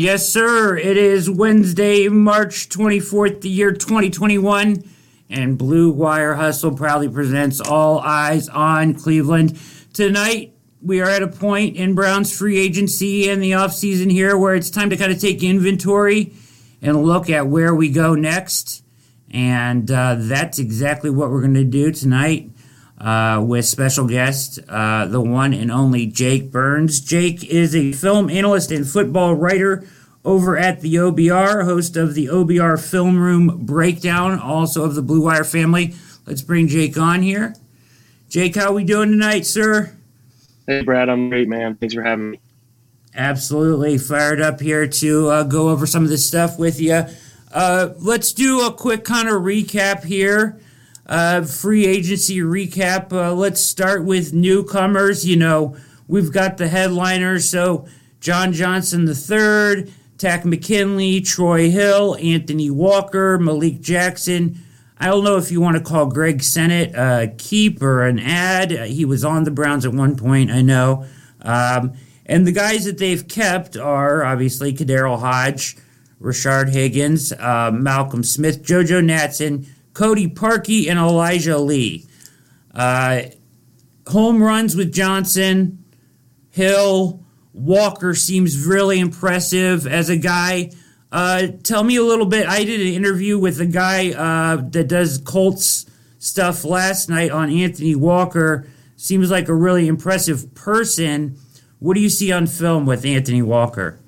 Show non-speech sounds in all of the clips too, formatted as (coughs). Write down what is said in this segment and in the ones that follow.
Yes, sir. It is Wednesday, March 24th, the year 2021, and Blue Wire Hustle proudly presents All Eyes on Cleveland. Tonight, we are at a point in Brown's free agency and the offseason here where it's time to kind of take inventory and look at where we go next. And uh, that's exactly what we're going to do tonight uh, with special guest, uh, the one and only Jake Burns. Jake is a film analyst and football writer over at the OBR, host of the OBR Film Room Breakdown, also of the Blue Wire family. Let's bring Jake on here. Jake, how we doing tonight, sir? Hey, Brad, I'm great, man. Thanks for having me. Absolutely fired up here to uh, go over some of this stuff with you. Uh, let's do a quick kind of recap here. Uh, free agency recap. Uh, let's start with newcomers. You know, we've got the headliners. So, John Johnson III, Takk McKinley, Troy Hill, Anthony Walker, Malik Jackson. I don't know if you want to call Greg Senat a keep or an ad. He was on the Browns at one point, I know. Um, and the guys that they've kept are obviously KhaDarel Hodge, Rashard Higgins, uh, Malcolm Smith, JoJo Natson, Cody Parkey, and Elijah Lee. Uh, home runs with Johnson, Hill, Walker seems really impressive as a guy. Uh, tell me a little bit. I did an interview with a guy uh, that does Colts stuff last night on Anthony Walker. Seems like a really impressive person. What do you see on film with Anthony Walker?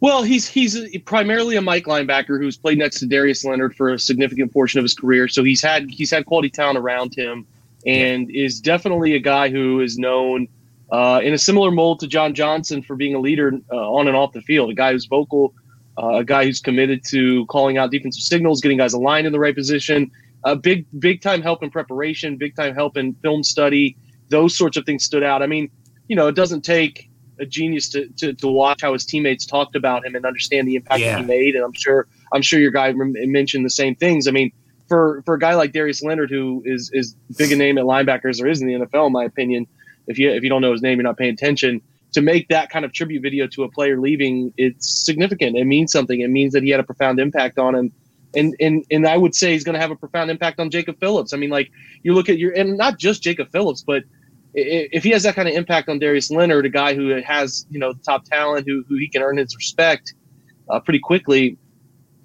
Well, he's he's primarily a Mike linebacker who's played next to Darius Leonard for a significant portion of his career. So he's had he's had quality talent around him, and is definitely a guy who is known uh, in a similar mold to John Johnson for being a leader uh, on and off the field. A guy who's vocal, uh, a guy who's committed to calling out defensive signals, getting guys aligned in the right position. A big big time help in preparation, big time help in film study. Those sorts of things stood out. I mean, you know, it doesn't take a genius to, to, to watch how his teammates talked about him and understand the impact yeah. he made. And I'm sure I'm sure your guy mentioned the same things. I mean, for for a guy like Darius Leonard, who is is big a name at linebacker as there is in the NFL, in my opinion, if you if you don't know his name, you're not paying attention. To make that kind of tribute video to a player leaving, it's significant. It means something. It means that he had a profound impact on him. And, and and I would say he's going to have a profound impact on Jacob Phillips. I mean, like you look at your and not just Jacob Phillips, but if he has that kind of impact on Darius Leonard, a guy who has you know top talent, who who he can earn his respect uh, pretty quickly,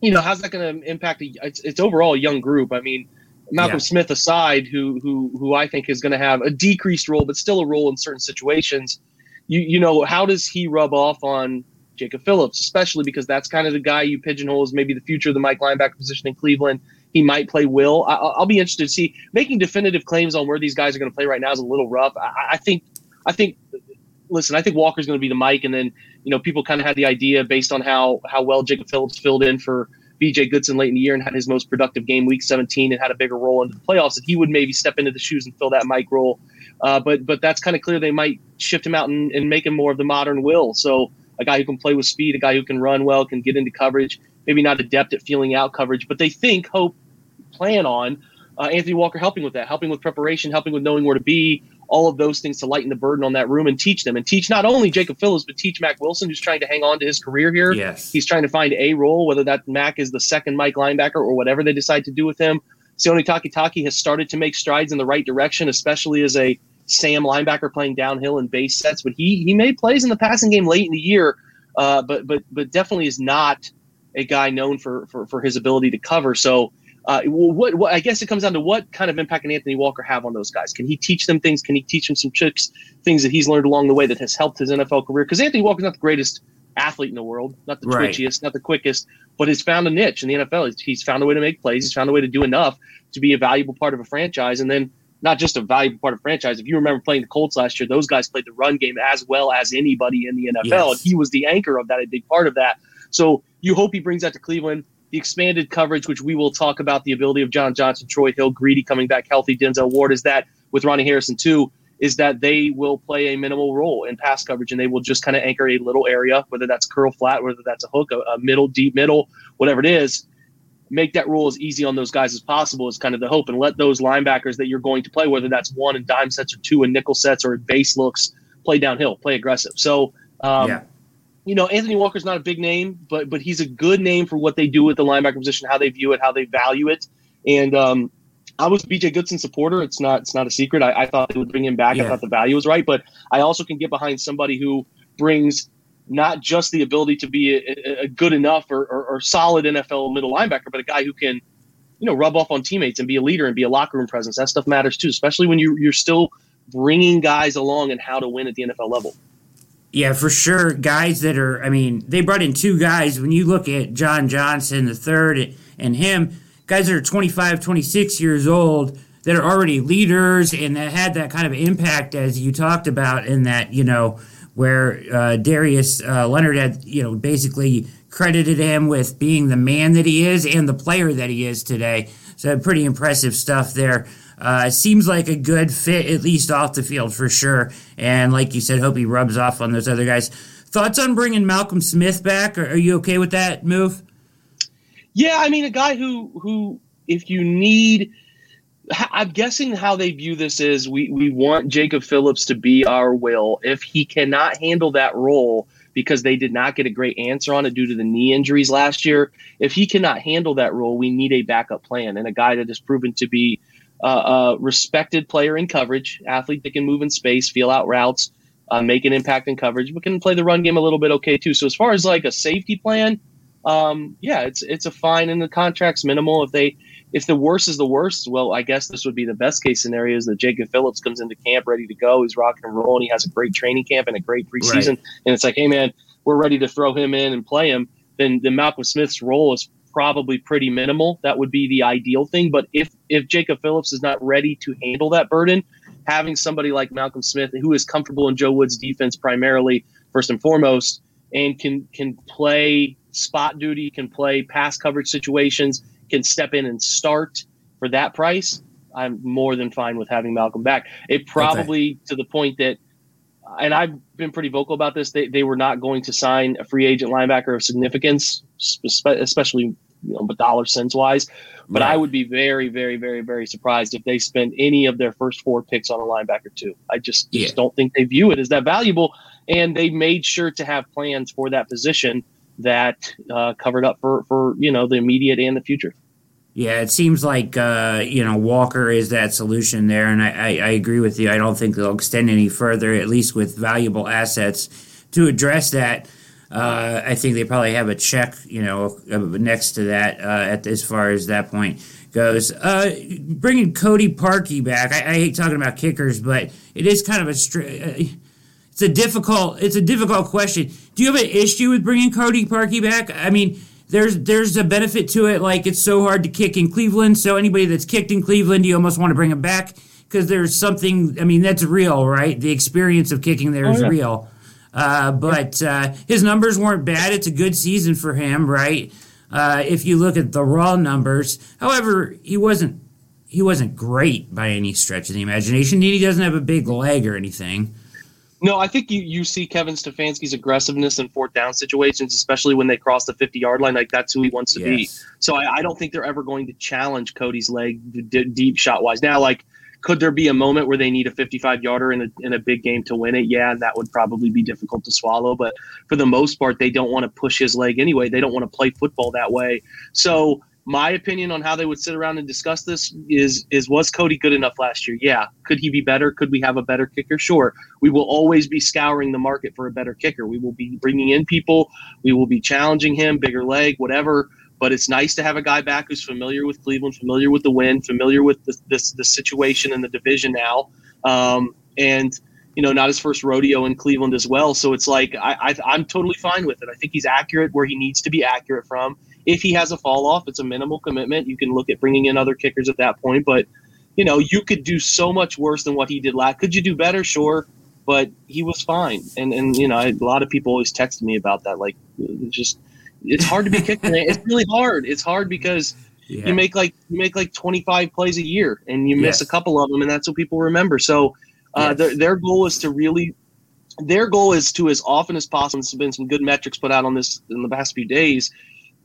you know, how's that going to impact? A, it's, it's overall a young group. I mean, Malcolm yeah. Smith aside, who who who I think is going to have a decreased role, but still a role in certain situations. You you know, how does he rub off on Jacob Phillips, especially because that's kind of the guy you pigeonhole as maybe the future of the Mike linebacker position in Cleveland he might play will. I, will be interested to see. Making definitive claims on where these guys are going to play right now is a little rough. I, I think. I think. Listen, I think Walker's going to be the Mike, and then you know people kind of had the idea based on how how well Jacob Phillips filled in for B.J. Goodson late in the year and had his most productive game, Week 17, and had a bigger role in the playoffs. That he would maybe step into the shoes and fill that Mike role. Uh, but but that's kind of clear. They might shift him out and, and make him more of the modern Will. So a guy who can play with speed, a guy who can run well, can get into coverage. Maybe not adept at feeling out coverage, but they think, hope, plan on. Uh, Anthony Walker helping with that, helping with preparation, helping with knowing where to be, all of those things to lighten the burden on that room and teach them and teach not only Jacob Phillips, but teach Mac Wilson, who's trying to hang on to his career here. Yes. He's trying to find a role, whether that Mac is the second Mike linebacker or whatever they decide to do with him. Sione Takitaki has started to make strides in the right direction, especially as a Sam linebacker playing downhill in base sets. But he he made plays in the passing game late in the year, uh, but but but definitely is not a guy known for for, for his ability to cover. So uh, what, what, I guess it comes down to what kind of impact can Anthony Walker have on those guys? Can he teach them things? Can he teach them some tricks, things that he's learned along the way that has helped his NFL career? Because Anthony Walker's not the greatest athlete in the world, not the right. twitchiest, not the quickest, but he's found a niche in the NFL. He's found a way to make plays. He's found a way to do enough to be a valuable part of a franchise, and then not just a valuable part of a franchise. If you remember playing the Colts last year, those guys played the run game as well as anybody in the NFL, yes. and he was the anchor of that, a big part of that. So you hope he brings that to Cleveland the expanded coverage, which we will talk about the ability of John Johnson, Troy Hill, Greedy coming back healthy, Denzel Ward, is that with Ronnie Harrison too, is that they will play a minimal role in pass coverage and they will just kind of anchor a little area, whether that's curl flat, whether that's a hook, a, a middle, deep middle, whatever it is. Make that role as easy on those guys as possible is kind of the hope, and let those linebackers that you're going to play, whether that's one and dime sets or two and nickel sets or base looks, play downhill, play aggressive. So um, yeah you know, Anthony Walker's not a big name, but but he's a good name for what they do with the linebacker position, how they view it, how they value it. And um, I was a BJ Goodson supporter. It's not it's not a secret. I, I thought they would bring him back. Yeah. I thought the value was right, but I also can get behind somebody who brings not just the ability to be a, a good enough or, or, or, solid NFL middle linebacker, but a guy who can, you know, rub off on teammates and be a leader and be a locker room presence. That stuff matters too, especially when you, you're still bringing guys along and how to win at the NFL level. Yeah, for sure. Guys that are, I mean, they brought in two guys. When you look at John Johnson, the third, and him, guys that are 25, 26 years old that are already leaders and that had that kind of impact as you talked about in that, you know, where uh, Darius uh, Leonard had, you know, basically credited him with being the man that he is and the player that he is today. So pretty impressive stuff there. Uh, seems like a good fit, at least off the field for sure. And like you said, hope he rubs off on those other guys. Thoughts on bringing Malcolm Smith back? Are, are you okay with that move? Yeah, I mean, a guy who who if you need I'm guessing how they view this is we, we want Jacob Phillips to be our will. If he cannot handle that role because they did not get a great answer on it due to the knee injuries last year, if he cannot handle that role, we need a backup plan and a guy that has proven to be uh, a respected player in coverage, athlete that can move in space, feel out routes, uh, make an impact in coverage, but can play the run game a little bit okay too. So as far as like a safety plan, um, yeah, it's it's a fine and the contract's minimal. If they if the worst is the worst, well, I guess this would be the best case scenario is that Jacob Phillips comes into camp ready to go. He's rocking and rolling. He has a great training camp and a great preseason. Right. And it's like, hey, man, we're ready to throw him in and play him. Then, then Malcolm Smith's role is probably pretty minimal. That would be the ideal thing. But if, if Jacob Phillips is not ready to handle that burden, having somebody like Malcolm Smith who is comfortable in Joe Woods' defense primarily, first and foremost, and can can play spot duty, can play pass coverage situations – can step in and start for that price, I'm more than fine with having Malcolm back. It probably okay. to the point that, and I've been pretty vocal about this. They, they were not going to sign a free agent linebacker of significance, especially you know, dollar cents wise. But right. I would be very, very, very, very surprised if they spend any of their first four picks on a linebacker too. I just, yeah. just don't think they view it as that valuable, and they made sure to have plans for that position that uh, covered up for for you know the immediate and the future. Yeah, it seems like uh, you know Walker is that solution there, and I, I, I, agree with you. I don't think they'll extend any further, at least with valuable assets to address that. Uh, I think they probably have a check, you know, next to that uh, at as far as that point goes. Uh, bringing Cody Parkey back, I, I, hate talking about kickers, but it is kind of a str- uh, it's a difficult it's a difficult question. Do you have an issue with bringing Cody Parkey back? I mean there's there's a benefit to it. Like it's so hard to kick in Cleveland, so anybody that's kicked in Cleveland, you almost want to bring them back because there's something. I mean, that's real, right? The experience of kicking there is oh, yeah. real. Uh, but uh, his numbers weren't bad. It's a good season for him, right? Uh, if you look at the raw numbers, however, he wasn't he wasn't great by any stretch of the imagination. He doesn't have a big leg or anything. No, I think you, you see Kevin Stefanski's aggressiveness in fourth down situations, especially when they cross the 50 yard line. Like that's who he wants to yes. be. So I, I, don't think they're ever going to challenge Cody's leg d- deep shot wise. Now, like, could there be a moment where they need a 55 yarder in a, in a big game to win it? Yeah, that would probably be difficult to swallow. But for the most part, they don't want to push his leg anyway. They don't want to play football that way. So my opinion on how they would sit around and discuss this is is was Cody good enough last year? Yeah. Could he be better? Could we have a better kicker? Sure. We will always be scouring the market for a better kicker. We will be bringing in people. We will be challenging him, bigger leg, whatever. But it's nice to have a guy back who's familiar with Cleveland, familiar with the win, familiar with the, this the situation in the division now, um, and you know not his first rodeo in Cleveland as well. So it's like I, I I'm totally fine with it. I think he's accurate where he needs to be accurate from if he has a fall off, it's a minimal commitment. You can look at bringing in other kickers at that point, but you know you could do so much worse than what he did last. Could you do better? Sure, but he was fine. And and you know a lot of people always text me about that. Like just it's hard to be (laughs) kicker. it's really hard. It's hard because. Yeah. You make like you make like 25 plays a year, and you miss yes. a couple of them, and that's what people remember. So, uh, yes. their, their goal is to really their goal is to as often as possible. There's been some good metrics put out on this in the past few days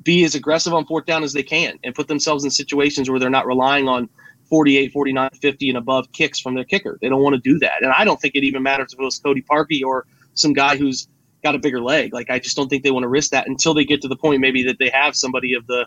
be as aggressive on fourth down as they can and put themselves in situations where they're not relying on 48, 49, 50 and above kicks from their kicker. They don't want to do that. And I don't think it even matters if it was Cody Parkey or some guy who's got a bigger leg. Like I just don't think they want to risk that until they get to the point maybe that they have somebody of the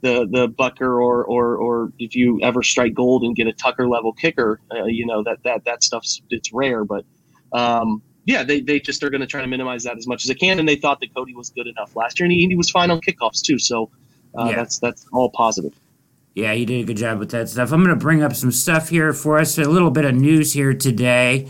the the Butker or or or if you ever strike gold and get a Tucker level kicker, uh, you know that that that stuff's it's rare, but um, yeah, they, they just are going to try to minimize that as much as they can, and they thought that Cody was good enough last year, and he, he was fine on kickoffs too, so uh, yeah. that's that's all positive. Yeah, he did a good job with that stuff. I'm going to bring up some stuff here for us. A little bit of news here today.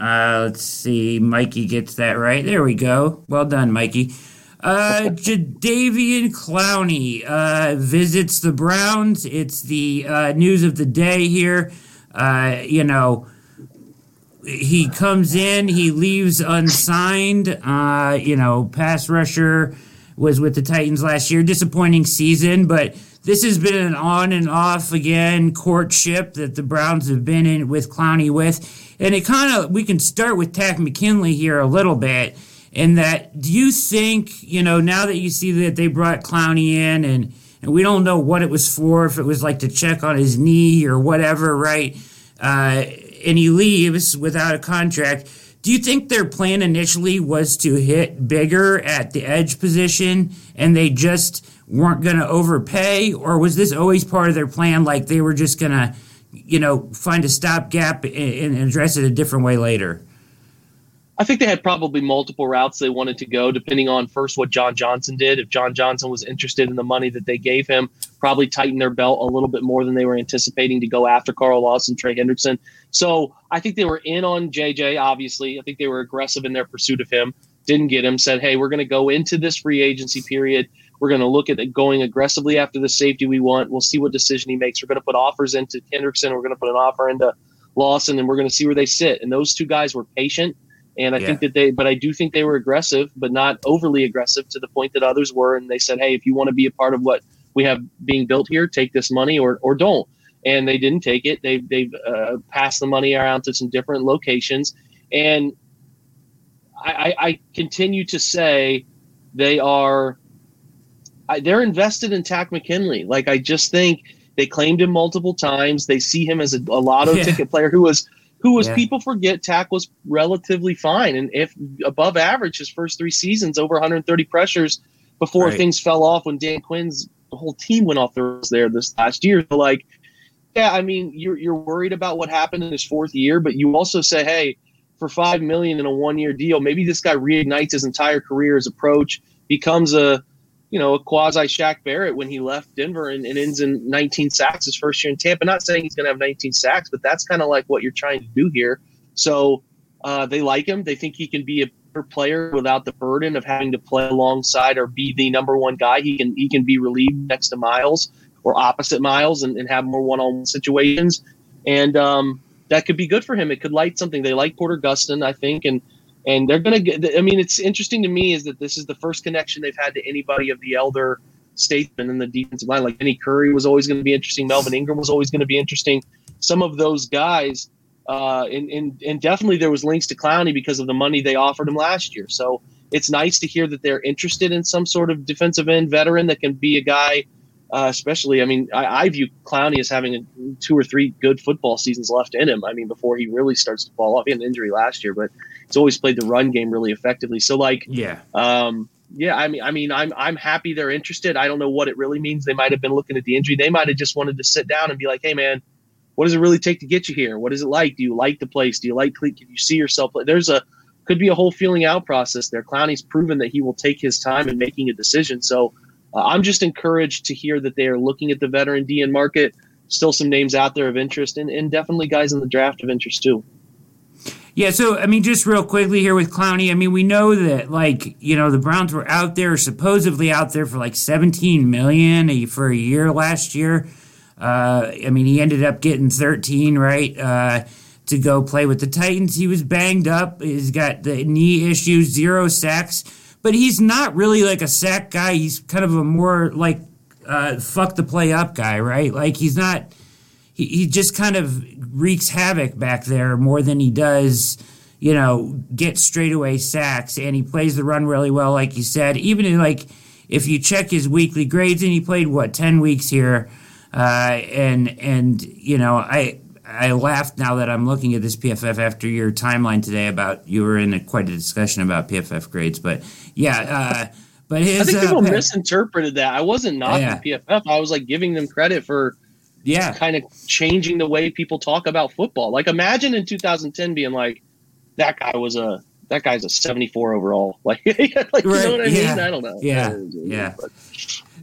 Uh, let's see. Mikey gets that right. There we go. Well done, Mikey. Uh, (laughs) Jadeveon Clowney uh, visits the Browns. It's the uh, news of the day here. Uh, you know, he comes in, he leaves unsigned. Uh, you know, pass rusher was with the Titans last year. Disappointing season, but this has been an on and off again courtship that the Browns have been in with Clowney with. And it kind of, we can start with Takk McKinley here a little bit and that do you think you know now that you see that they brought Clowney in and and we don't know what it was for if it was like to check on his knee or whatever right uh, and he leaves without a contract do you think their plan initially was to hit bigger at the edge position and they just weren't going to overpay or was this always part of their plan like they were just going to you know find a stopgap and, address it a different way later I think they had probably multiple routes they wanted to go, depending on first what John Johnson did. If John Johnson was interested in the money that they gave him, probably tighten their belt a little bit more than they were anticipating to go after Carl Lawson, Trey Hendrickson. So I think they were in on JJ, obviously. I think they were aggressive in their pursuit of him. Didn't get him, said, hey, we're going to go into this free agency period. We're going to look at going aggressively after the safety we want. We'll see what decision he makes. We're going to put offers into Hendrickson. We're going to put an offer into Lawson, and we're going to see where they sit. And those two guys were patient and I yeah. think that they, but I do think they were aggressive, but not overly aggressive to the point that others were. And they said, hey, if you want to be a part of what we have being built here, take this money or, or don't. And they didn't take it. They, they've uh, passed the money around to some different locations. And I, I continue to say they are, I, they're invested in Takk McKinley. Like, I just think they claimed him multiple times. They see him as a, a lotto yeah. ticket player who was who was yeah. people forget Takk was relatively fine and if above average his first three seasons over 130 pressures before right. things fell off when Dan Quinn's whole team went off the rails there this last year. So like, yeah, I mean you're you're worried about what happened in his fourth year, but you also say, hey, for five million in a one year deal, maybe this guy reignites his entire career, his approach, becomes a you know, a quasi Shaq Barrett when he left Denver and, and, ends in 19 sacks his first year in Tampa. Not saying he's going to have 19 sacks, but that's kind of like what you're trying to do here. So uh, they like him. They think he can be a better player without the burden of having to play alongside or be the number one guy. He can he can be relieved next to Miles or opposite Miles and, and have more one on one situations. And um, that could be good for him. It could light something. They like Porter Gustin, I think, and and they're going to get. I mean, it's interesting to me is that this is the first connection they've had to anybody of the elder statesman in the defensive line. Like Vinny Curry was always going to be interesting. Melvin Ingram was always going to be interesting. Some of those guys, uh, and, and and definitely there was links to Clowney because of the money they offered him last year. So it's nice to hear that they're interested in some sort of defensive end veteran that can be a guy. Uh, especially, I mean, I, I view Clowney as having a, two or three good football seasons left in him. I mean, before he really starts to fall off. He had an injury last year, but he's always played the run game really effectively. So like, yeah, um, yeah. I mean, I mean, I'm I'm happy they're interested. I don't know what it really means. They might have been looking at the injury. They might have just wanted to sit down and be like, hey, man, what does it really take to get you here? What is it like? Do you like the place? Do you like? Cleek? Can you see yourself? There's a could be a whole feeling out process there. Clowney's proven that he will take his time in making a decision. So uh, I'm just encouraged to hear that they are looking at the veteran DN market. Still some names out there of interest, and, and definitely guys in the draft of interest too. Yeah, so I mean, just real quickly here with Clowney, I mean, we know that like you know the Browns were out there, supposedly out there for like 17 million for a year last year. Uh, I mean, he ended up getting 13, right, uh, to go play with the Titans. He was banged up. He's got the knee issues, zero sacks, but he's not really like a sack guy. He's kind of a more like uh, fuck the play up guy, right? Like he's not he, he just kind of wreaks havoc back there more than he does, you know, get straightaway sacks. And he plays the run really well, like you said. Even in, like if you check his weekly grades, and he played what ten weeks here, uh, and and you know I I laughed now that I'm looking at this PFF after your timeline today about you were in a, quite a discussion about PFF grades, but yeah. Uh, but his, I think people uh, misinterpreted that. I wasn't knocking Yeah. PFF. I was like giving them credit for yeah, kind of changing the way people talk about football. Like imagine in 2010 being like, that guy was a that guy's a 74 overall. Like, (laughs) like you know what I yeah, mean? I don't know. yeah, Uh, yeah. but,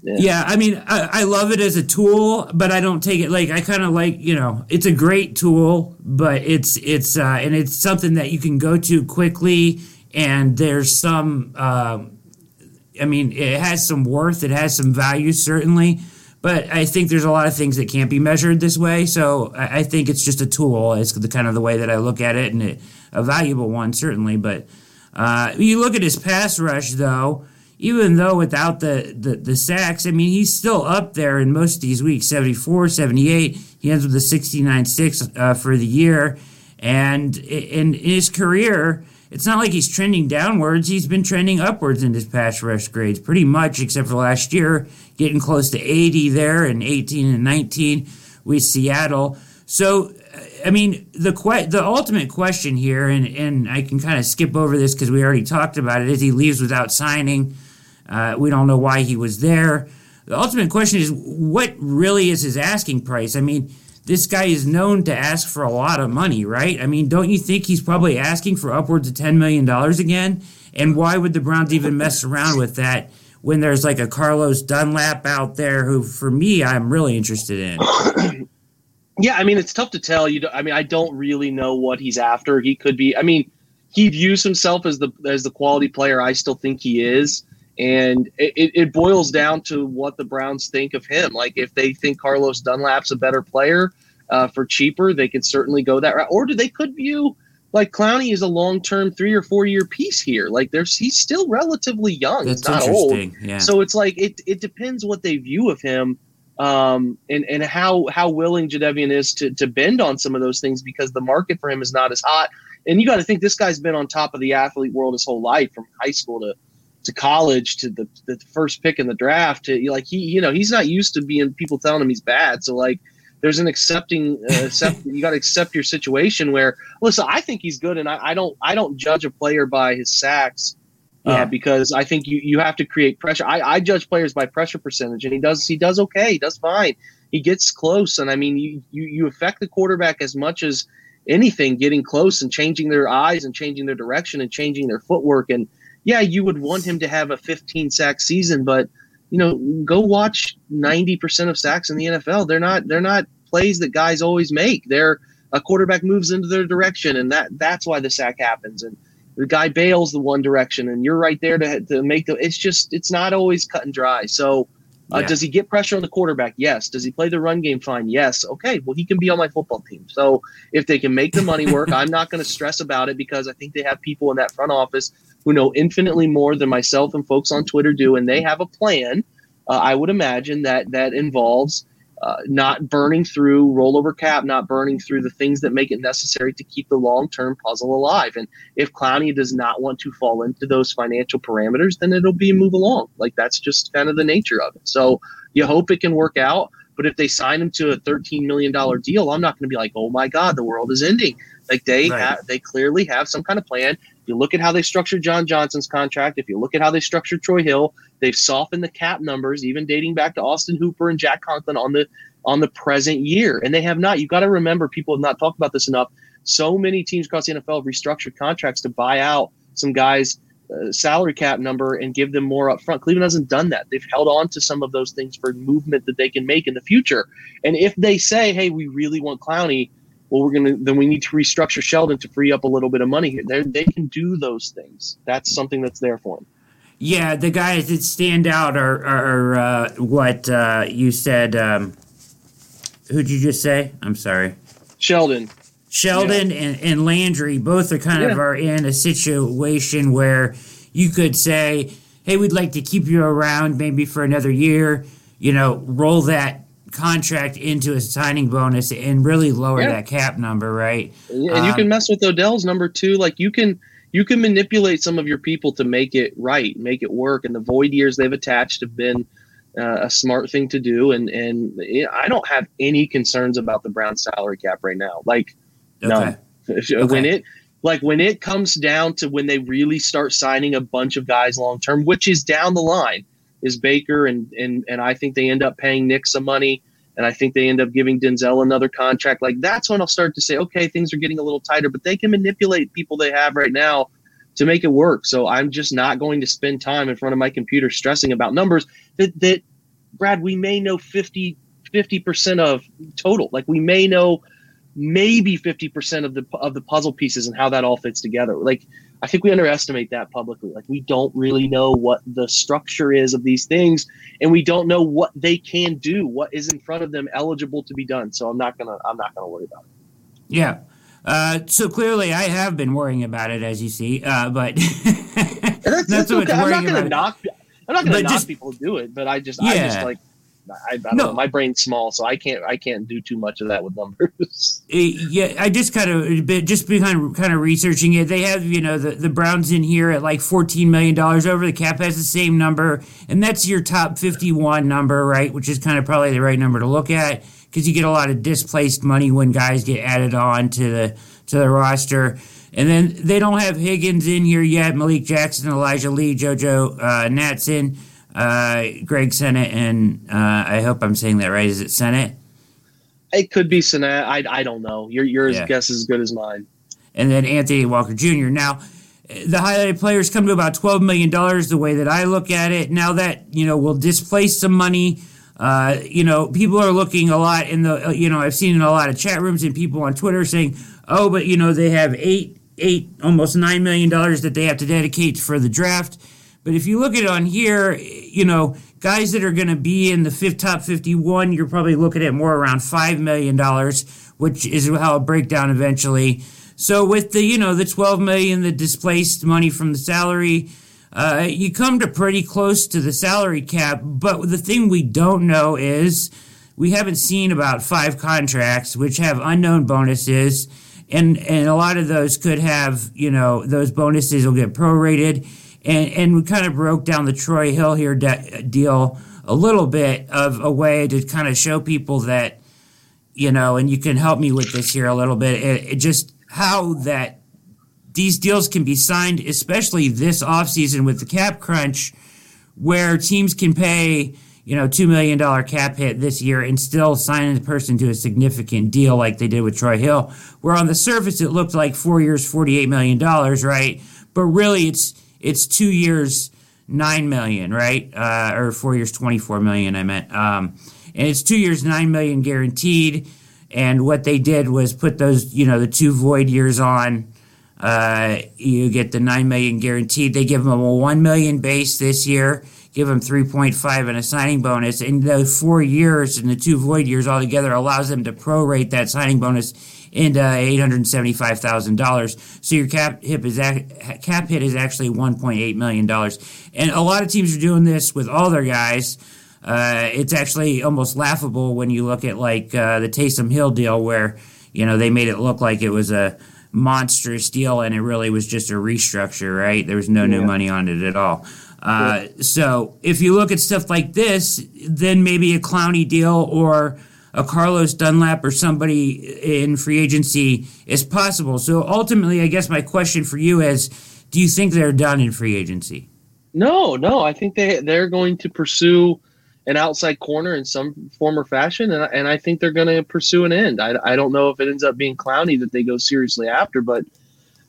yeah. I mean, I, I love it as a tool, but I don't take it like I kind of like you know it's a great tool, but it's it's uh, and it's something that you can go to quickly, and there's some. Um, I mean, it has some worth, it has some value certainly, but I think there's a lot of things that can't be measured this way. So I, I think it's just a tool. It's the kind of the way that I look at it, and it, a valuable one certainly. But uh, you look at his pass rush, though. Even though without the, the, the sacks, I mean, he's still up there in most of these weeks 74, 78. He ends with a 69 6 uh, for the year. And in, in his career, it's not like he's trending downwards. He's been trending upwards in his pass rush grades pretty much, except for last year, getting close to 80 there and 18 and 19 with Seattle. So, I mean, the que- the ultimate question here, and, and I can kind of skip over this because we already talked about it, is he leaves without signing. Uh, we don't know why he was there. The ultimate question is what really is his asking price? I mean, this guy is known to ask for a lot of money, right? I mean, don't you think he's probably asking for upwards of $10 million again? And why would the Browns even mess around with that when there's like a Carlos Dunlap out there who, for me, I'm really interested in? (coughs) Yeah, I mean, it's tough to tell. You, I mean, I don't really know what he's after. He could be. I mean, he views himself as the as the quality player I still think he is, and it, it- boils down to what the Browns think of him. Like, if they think Carlos Dunlap's a better player uh, for cheaper, they could certainly go that route. Or do they could view like Clowney is a long term three or four year piece here. Like, there's he's still relatively young. That's He's not old. Yeah. So it's like it it depends what they view of him, um, and and how how willing Jadeveon is to to bend on some of those things because the market for him is not as hot. And you got to think this guy's been on top of the athlete world his whole life, from high school to to college to the the first pick in the draft. To like he you know he's not used to being people telling him he's bad. So like. There's an accepting, uh, (laughs) accept, you got to accept your situation. Where listen, I think he's good, and I, I don't, I don't judge a player by his sacks Yeah. uh, because I think you, you have to create pressure. I, I judge players by pressure percentage, and he does he does okay. He does fine. He gets close, and I mean you, you you affect the quarterback as much as anything, getting close and changing their eyes and changing their direction and changing their footwork. And yeah, you would want him to have a 15 sack season, but you know, go watch 90% of sacks in the NFL. They're not they're not plays that guys always make. They're a quarterback moves into their direction, and that that's why the sack happens. And the guy bails the one direction, and you're right there to, to make the. It's just it's not always cut and dry. So, uh, Yeah. does he get pressure on the quarterback? Yes. Does he play the run game fine? Yes. Okay. Well, he can be on my football team. So if they can make the money work, (laughs) I'm not going to stress about it because I think they have people in that front office who know infinitely more than myself and folks on Twitter do, and they have a plan. Uh, I would imagine that that involves uh, not burning through rollover cap, not burning through the things that make it necessary to keep the long term puzzle alive. And if Clowney does not want to fall into those financial parameters, then it'll be move along. Like that's just kind of the nature of it. So you hope it can work out. But if they sign him to a $13 million deal, I'm not going to be like, oh my God, the world is ending. Like they Right. have, they clearly have some kind of plan. If you look at how they structured John Johnson's contract, if you look at how they structured Troy Hill, they've softened the cap numbers, even dating back to Austin Hooper and Jack Conklin on the on the present year. And they have not. You've got to remember, people have not talked about this enough. So many teams across the NFL have restructured contracts to buy out some guys' uh, salary cap number and give them more up front. Cleveland hasn't done that. They've held on to some of those things for movement that they can make in the future. And if they say, "Hey, we really want Clowney," well, we're gonna then we need to restructure Sheldon to free up a little bit of money here. They they can do those things. That's something that's there for them. Yeah, the guys that stand out are, are uh, what uh, you said. Um, who'd you just say? I'm sorry. Sheldon, Sheldon and, and Landry both are kind of are in a situation where you could say, "Hey, we'd like to keep you around maybe for another year." You know, roll that contract into a signing bonus and really lower Yeah. that cap number, right? and you Um, can mess with Odell's number two. Like you can you can manipulate some of your people to make it right, make it work. And the void years they've attached have been uh, a smart thing to do, and and I don't have any concerns about the Browns salary cap right now. Like, okay. none. Okay. When it like when it comes down to when they really start signing a bunch of guys long term, which is down the line, is Baker and and and I think they end up paying Nick some money, and I think they end up giving Denzel another contract. Like that's when I'll start to say, okay, things are getting a little tighter, but they can manipulate people they have right now to make it work. So I'm just not going to spend time in front of my computer stressing about numbers that, that Brad, we may know 50, 50% of total. Like we may know maybe 50% of the, of the puzzle pieces and how that all fits together. Like, I think we underestimate that publicly. Like we don't really know what the structure is of these things, and we don't know what they can do, what is in front of them eligible to be done. So I'm not gonna I'm not gonna worry about it. Yeah, uh, so clearly, I have been worrying about it, as you see. Uh, but (laughs) that's, that's, that's okay. I'm not going to knock. I'm not going to knock just, people do it, but I just, yeah. I just like, I, I don't no. know. My brain's small, so I can't, I can't do too much of that with numbers. (laughs) yeah, I just kind of, just behind kind of researching it. They have, you know, the the Browns in here at like 14 million dollars over. The cap has the same number, and that's your top 51 number, right? Which is kind of probably the right number to look at because you get a lot of displaced money when guys get added on to the to the roster. And then they don't have Higgins in here yet. Malik Jackson, Elijah Lee, JoJo uh, Natson, uh, Greg Senat, and uh, I hope I'm saying that right. Is it Sennett? It could be Sennett. I, I don't know. Your your yeah. guess is as good as mine. And then Anthony Walker Jr. Now, the highlighted players come to about $12 million the way that I look at it. Now that, you know, will displace some money uh, you know, people are looking a lot in the, uh, you know, I've seen in a lot of chat rooms and people on Twitter saying, oh, but, you know, they have eight, eight, almost $9 million that they have to dedicate for the draft. But if you look at it on here, you know, guys that are going to be in the fifth top 51, you're probably looking at more around $5 million, which is how it'll break down eventually. So with the, you know, the 12 million, the displaced money from the salary, uh, you come to pretty close to the salary cap. But the thing we don't know is we haven't seen about five contracts which have unknown bonuses. And, and a lot of those could have, you know, those bonuses will get prorated. And, and we kind of broke down the Troy Hill here de- deal a little bit of a way to kind of show people that, you know, and you can help me with this here a little bit, it, it just how that these deals can be signed, especially this offseason with the cap crunch, where teams can pay, you know, $2 million cap hit this year and still sign the person to a significant deal like they did with Troy Hill, where on the surface it looked like four years, $48 million, right? But really it's, it's two years, 9 million, right? Uh, or four years, 24 million, I meant. Um, and it's two years, 9 million guaranteed. And what they did was put those, you know, the two void years on uh, you get the nine million guaranteed. They give them a one million base this year, give them three point five and a signing bonus. And those four years and the two void years altogether allows them to prorate that signing bonus into eight hundred seventy five thousand dollars. So your cap hit is cap hit is actually one point eight million dollars. And a lot of teams are doing this with all their guys. Uh, it's actually almost laughable when you look at like uh, the Taysom Hill deal, where you know they made it look like it was a monstrous deal, and it really was just a restructure, right? There was no yeah. new money on it at all. Uh, yeah. So if you look at stuff like this, then maybe a Clowney deal or a Carlos Dunlap or somebody in free agency is possible. So ultimately, I guess my question for you is do you think they're done in free agency? No, no. I think they, they're going to pursue an outside corner in some form or fashion, and, and I think they're going to pursue an end. I, I don't know if it ends up being Clowney that they go seriously after, but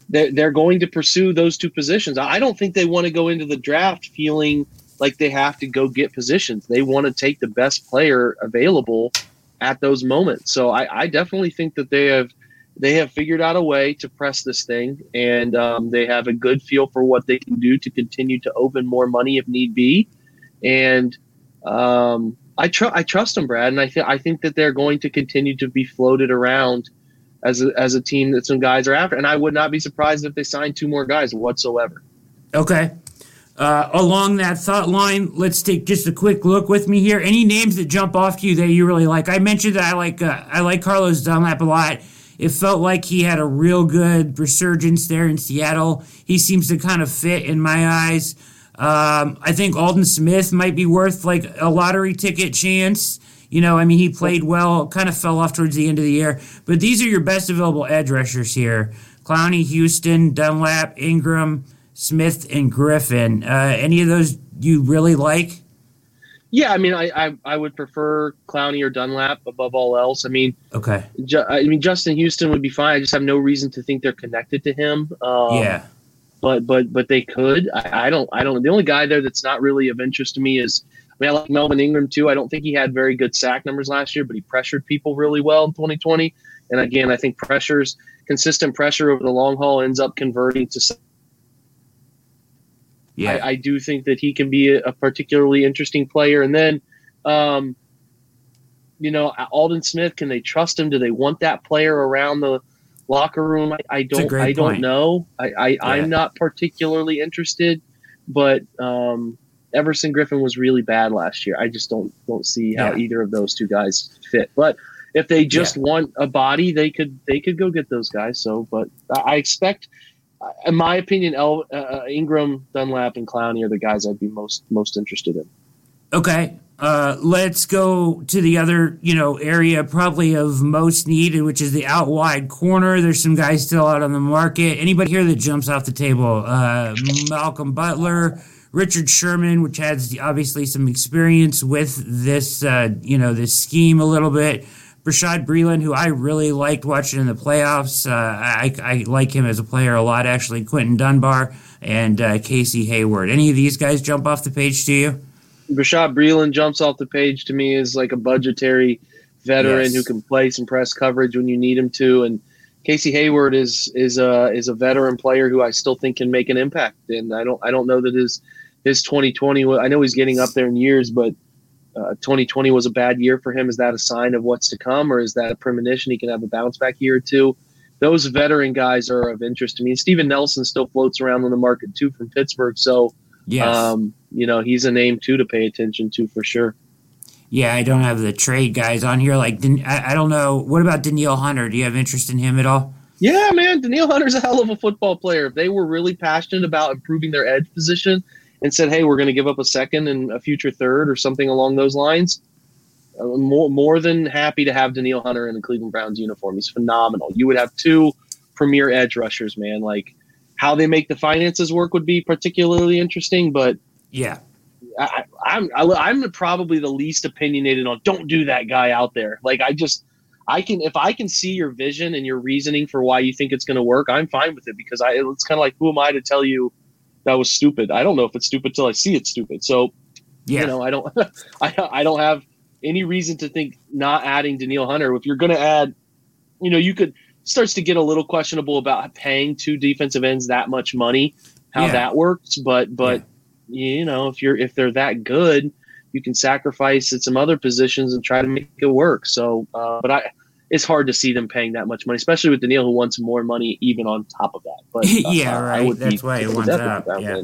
they're, they're going to pursue those two positions. I don't think they want to go into the draft feeling like they have to go get positions. They want to take the best player available at those moments. So I, I definitely think that they have they have figured out a way to press this thing, and um, they have a good feel for what they can do to continue to open more money if need be. And um, I, tr- I trust them, Brad, and I think I think that they're going to continue to be floated around as a, as a team that some guys are after, and I would not be surprised if they signed two more guys whatsoever. Okay. Uh, along that thought line, let's take just a quick look with me here. Any names that jump off to you that you really like? I mentioned that I like uh, I like Carlos Dunlap a lot. It felt like he had a real good resurgence there in Seattle. He seems to kind of fit in my eyes. Um, I think Aldon Smith might be worth like a lottery ticket chance. You know, I mean, he played well, kind of fell off towards the end of the year. But these are your best available edge rushers here Clowney, Houston, Dunlap, Ingram, Smith, and Griffen. Uh, any of those you really like? Yeah, I mean, I, I, I would prefer Clowney or Dunlap above all else. I mean, okay. Ju- I mean, Justin Houston would be fine. I just have no reason to think they're connected to him. Um, yeah, but but but they could. I, I don't. I don't. The only guy there that's not really of interest to me is. I mean, I like Melvin Ingram too. I don't think he had very good sack numbers last year, but he pressured people really well in 2020. And again, I think pressures, consistent pressure over the long haul, ends up converting to yeah. I, I, do think that he can be a, a particularly interesting player. And then, um, you know, Aldon Smith, can they trust him? Do they want that player around the locker room? I, I don't. I don't point. know. I, I yeah. I'm not particularly interested, but um, Everson Griffen was really bad last year. I just don't don't see how yeah. either of those two guys fit. But if they just yeah. want a body, they could they could go get those guys. So, but I expect in my opinion, El, uh, uh, Ingram, Dunlap, and Clowney are the guys I'd be most most interested in. Okay, uh, let's go to the other you know area probably of most needed, which is the out wide corner. There's some guys still out on the market. Anybody here that jumps off the table? Uh, Malcolm Butler. Richard Sherman, which has obviously some experience with this, uh, you know, this scheme a little bit. Bashaud Breeland, who I really liked watching in the playoffs. Uh, I, I, like him as a player a lot, actually. Quinton Dunbar and uh, Casey Hayward. Any of these guys jump off the page to you? Bashaud Breeland jumps off the page to me as like a budgetary veteran yes. who can play some press coverage when you need him to. And Casey Hayward is is a is a veteran player who I still think can make an impact. And I don't I don't know that his his 2020. I know he's getting up there in years, but uh, 2020 was a bad year for him. Is that a sign of what's to come, or is that a premonition he can have a bounce back year or two? Those veteran guys are of interest to me. And Steven Nelson still floats around on the market too from Pittsburgh. So, yes. um, you know, he's a name too to pay attention to for sure. Yeah, I don't have the trade guys on here. Like, I, I don't know. What about Danielle Hunter? Do you have interest in him at all? Yeah, man, Danielle Hunter's a hell of a football player. If they were really passionate about improving their edge position, and said, "Hey, we're going to give up a second and a future third or something along those lines," uh, more more than happy to have Danielle Hunter in the Cleveland Browns uniform. He's phenomenal. You would have two premier edge rushers, man. Like how they make the finances work would be particularly interesting, but yeah. I, I'm I'm probably the least opinionated on. Don't do that guy out there. Like I just I can if I can see your vision and your reasoning for why you think it's going to work, I'm fine with it because I it's kind of like who am I to tell you that was stupid. I don't know if it's stupid till I see it stupid. So, yeah. you know, I don't, (laughs) I, I don't have any reason to think not adding Danielle Hunter. If you're going to add, you know, you could starts to get a little questionable about paying two defensive ends that much money, how yeah. that works. But, but yeah. you know, if you're if they're that good, you can sacrifice at some other positions and try to make it work. So, uh, but I it's hard to see them paying that much money, especially with Danielle, who wants more money even on top of that. But (laughs) uh, yeah, right. That's why it wants up. Yeah.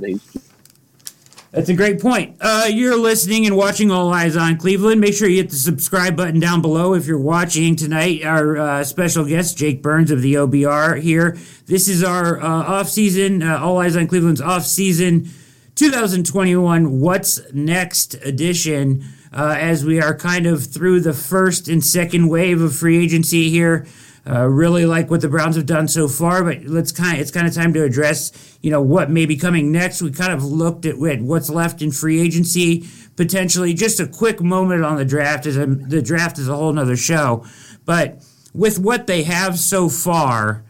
That's a great point. Uh, you're listening and watching All Eyes on Cleveland. Make sure you hit the subscribe button down below if you're watching tonight. Our uh, special guest, Jake Burns of the OBR, here. This is our uh, off season, uh, All Eyes on Cleveland's off season 2021 What's Next edition uh, as we are kind of through the first and second wave of free agency here. Uh, really like what the Browns have done so far, but let's kind of, it's kind of time to address, you know, what may be coming next. We kind of looked at what's left in free agency, potentially just a quick moment on the draft as a, the draft is a whole nother show. But with what they have so far,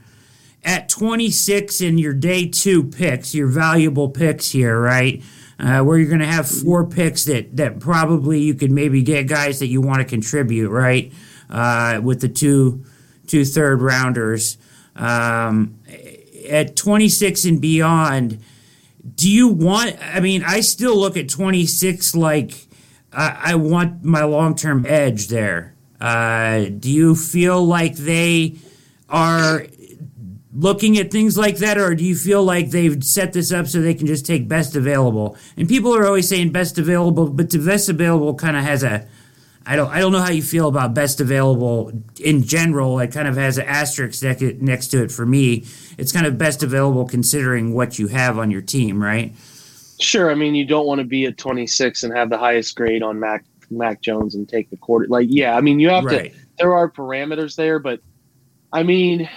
at 26 in your day two picks, your valuable picks here, right? Uh, where you're going to have four picks that, that probably you could maybe get guys that you want to contribute, right? Uh, with the two two third rounders. Um, at 26 and beyond, do you want? I mean, I still look at 26 like I, I want my long term edge there. Uh, do you feel like they are looking at things like that, or do you feel like they've set this up so they can just take best available? And people are always saying best available, but the best available kind of has a I don't I don't know how you feel about best available in general. It kind of has an asterisk next to it for me. It's kind of best available considering what you have on your team, right? Sure. I mean, you don't want to be at 26 and have the highest grade on Mac Mac Jones and take the quarter. Like, yeah, I mean, you have right. to. There are parameters there, but I mean,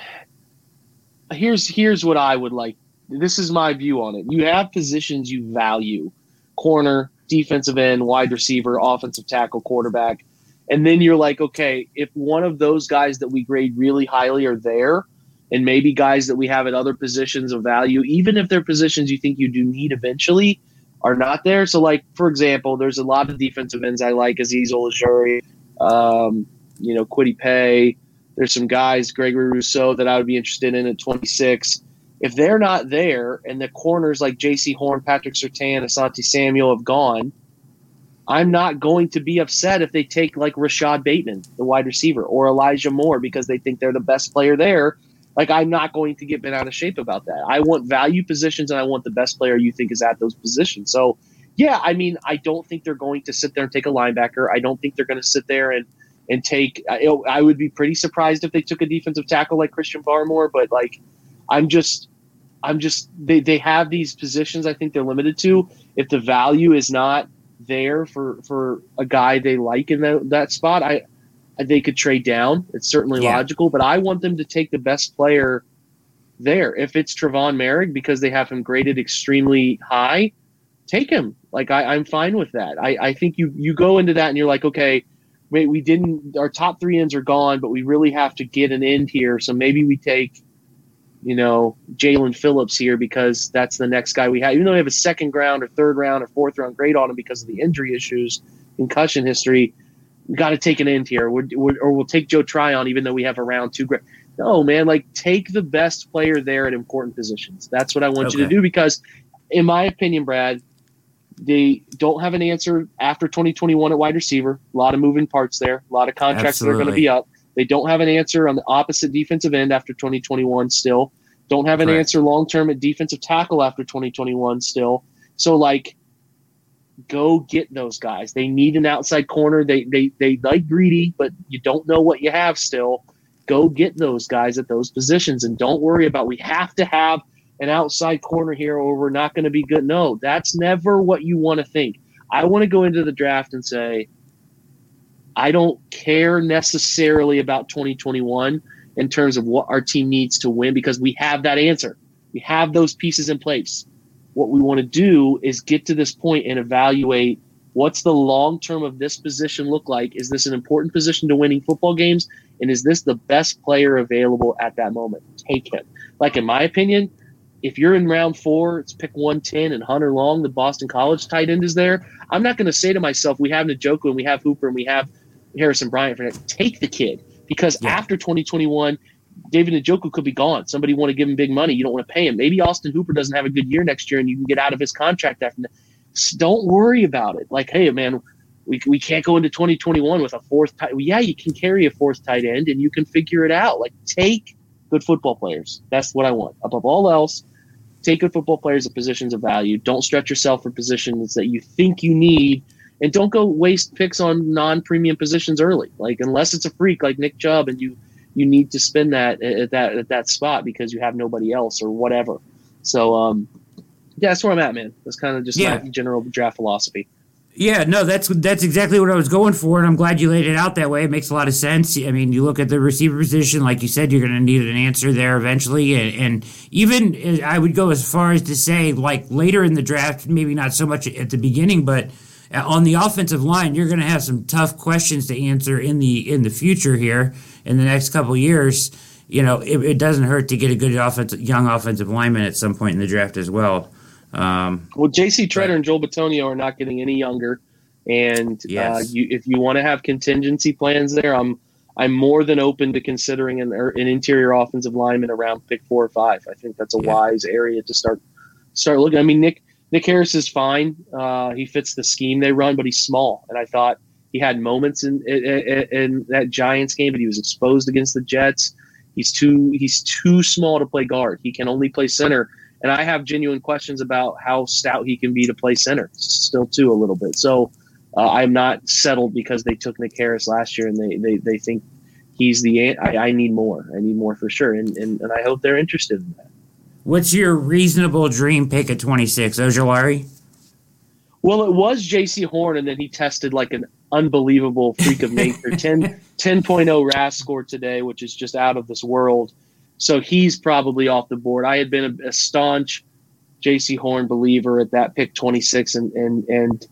here's here's what I would like. This is my view on it. You have positions you value: corner, defensive end, wide receiver, offensive tackle, quarterback, and then you're like, okay, if one of those guys that we grade really highly are there, and maybe guys that we have at other positions of value, even if they're positions you think you do need eventually, are not there. So, like for example, there's a lot of defensive ends I like, Azeez Ojulari, um, you know, Kwity Paye. There's some guys, Gregory Rousseau, that I would be interested in at 26. If they're not there, and the corners like Jaycee Horn, Patrick Surtain, Asante Samuel have gone, I'm not going to be upset if they take like Rashod Bateman, the wide receiver, or Elijah Moore because they think they're the best player there like I'm not going to get bent out of shape about that. I want value positions and I want the best player you think is at those positions. So yeah, I mean, I don't think they're going to sit there and take a linebacker. I don't think they're going to sit there and and take. Uh, I, I would be pretty surprised if they took a defensive tackle like Christian Barmore, but like, I'm just, I'm just they they have these positions. I think they're limited to. If the value is not there for for a guy they like in that that spot, I they could trade down. It's certainly yeah. logical, but I want them to take the best player there. If it's Trevon Moehrig because they have him graded extremely high, take him. Like I I, am fine with that. I, I think you you go into that and you're like, okay, wait, we didn't our top three ends are gone, but we really have to get an end here. So maybe we take, you know, Jaelan Phillips here because that's the next guy we have. Even though we have a second round or third round or fourth round grade on him because of the injury issues, concussion history we got to take an end here, we're, we're, or we'll take Joe Tryon, even though we have a round two. grade. No, man, like take the best player there at important positions. That's what I want okay. you to do because, in my opinion, Brad, they don't have an answer after 2021 at wide receiver. A lot of moving parts there, a lot of contracts Absolutely. that are going to be up. They don't have an answer on the opposite defensive end after 2021 still. Don't have an answer long term at defensive tackle after 2021 still. So, like, go get those guys. They need an outside corner. They they they like Greedy, but you don't know what you have still. Go get those guys at those positions and don't worry about we have to have an outside corner here or we're not going to be good. No, that's never what you want to think. I want to go into the draft and say I don't care necessarily about 2021 in terms of what our team needs to win because we have that answer. We have those pieces in place what we want to do is get to this point and evaluate what's the long term of this position look like? Is this an important position to winning football games? And is this the best player available at that moment? Take him. Like, in my opinion, if you're in round four, it's pick 110 and Hunter Long, the Boston College tight end, is there. I'm not going to say to myself, we have Njoku and we have Hooper and we have Harrison Bryant for that. Take the kid because yeah. after 2021, David Njoku could be gone. Somebody want to give him big money. You don't want to pay him. Maybe Austin Hooper doesn't have a good year next year and you can get out of his contract after that. Don't worry about it. Like, hey, man, we, we can't go into 2021 with a fourth tight. Yeah, you can carry a fourth tight end and you can figure it out. Like, take good football players. That's what I want. Above all else, take good football players at positions of value. Don't stretch yourself for positions that you think you need. And don't go waste picks on non premium positions early. Like, unless it's a freak like Nick Chubb and you you need to spend that at that at that spot because you have nobody else or whatever. So um, yeah, that's where I'm at, man. That's kind of just yeah. my general draft philosophy. Yeah, no, that's that's exactly what I was going for, and I'm glad you laid it out that way. It makes a lot of sense. I mean, you look at the receiver position, like you said, you're going to need an answer there eventually, and, and, even eh, I would go as far as to say, like later in the draft, maybe not so much at the beginning, but eh, on the offensive line, you're going to have some tough questions to answer in the in the future here in the next couple years, you know, it, it, doesn't hurt to get a good offensive, young offensive lineman at some point in the draft as well. Um, well, J.C. Tretter but, and Joel Bitonio are not getting any younger, and uh, yes. uh, you, if you want to have contingency plans there, I'm I'm more than open to considering an, er, an interior offensive lineman around pick four or five. I think that's a yeah. wise area to start start looking. I mean, Nick Nick Harris is fine. Uh, he fits the scheme they run, but he's small, and I thought he had moments in, in, in that Giants game, but he was exposed against the Jets. He's too he's too small to play guard. He can only play center. And I have genuine questions about how stout he can be to play center still too a little bit. So uh, I'm not settled because they took Nick Harris last year and they they, they think he's the I, I need more. I need more for sure. And, and and I hope they're interested in that. What's your reasonable dream pick at 26, Ojulari? Well, it was Jaycee Horn, and then he tested like an unbelievable freak of nature (laughs) 10, 10.0 RAS score today, which is just out of this world. So he's probably off the board. I had been a, a staunch Jaycee Horn believer at that pick 26 and and and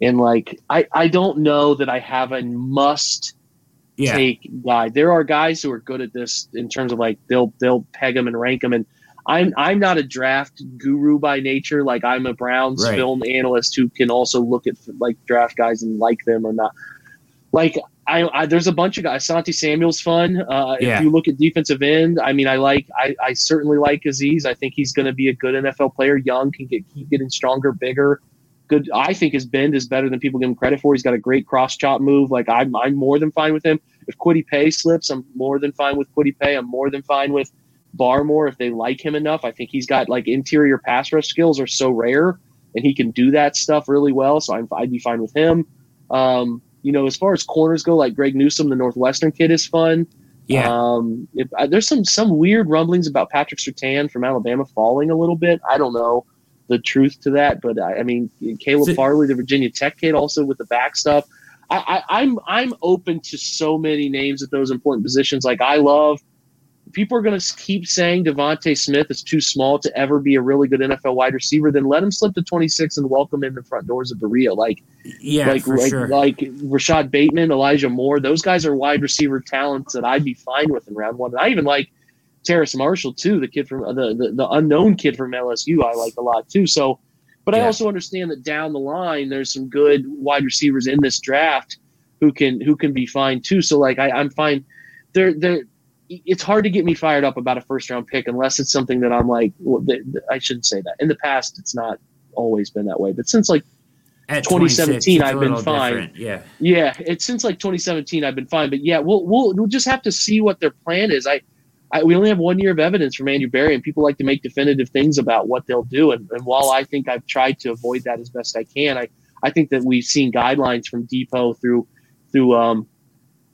and like I I don't know that I have a must yeah. take guy. There are guys who are good at this in terms of like they'll they'll peg them and rank them and I'm I'm not a draft guru by nature. Like I'm a Browns right. film analyst who can also look at like draft guys and like them or not. Like I, I, there's a bunch of guys. Santi Samuel's fun. Uh, yeah. If you look at defensive end, I mean, I like, I, I certainly like Azeez. I think he's going to be a good NFL player. Young can get keep getting stronger, bigger. Good. I think his bend is better than people give him credit for. He's got a great cross chop move. Like I'm, I'm more than fine with him. If Kwity Paye slips, I'm more than fine with Kwity Paye. I'm more than fine with Barmore if they like him enough. I think he's got like interior pass rush skills are so rare, and he can do that stuff really well. So I'm, I'd be fine with him. Um, you know, as far as corners go, like Greg Newsome, the Northwestern kid, is fun. Yeah. Um, if, uh, there's some some weird rumblings about Patrick Surtain from Alabama falling a little bit. I don't know the truth to that, but I, I mean, Caleb so, Farley, the Virginia Tech kid, also with the back stuff. I, I, I'm I'm open to so many names at those important positions. Like I love people are going to keep saying DeVonta Smith is too small to ever be a really good NFL wide receiver, then let him slip to 26 and welcome in the front doors of Berea. Like, yeah, like, like, sure. like Rashod Bateman, Elijah Moore, those guys are wide receiver talents that I'd be fine with in round one. And I even like Terrace Marshall too, the kid from uh, the, the, the unknown kid from LSU. I like a lot too. So, but yeah. I also understand that down the line, there's some good wide receivers in this draft who can who can be fine too. So like I, I'm fine. They're they're it's hard to get me fired up about a first round pick unless it's something that I'm like, well, I shouldn't say that. In the past, it's not always been that way, but since like At 2017, I've been fine. Different. Yeah, yeah. It's since like 2017, I've been fine. But yeah, we'll we'll we'll just have to see what their plan is. I, I we only have one year of evidence from Andrew Berry, and people like to make definitive things about what they'll do. And, and while I think I've tried to avoid that as best I can, I I think that we've seen guidelines from DePo through through um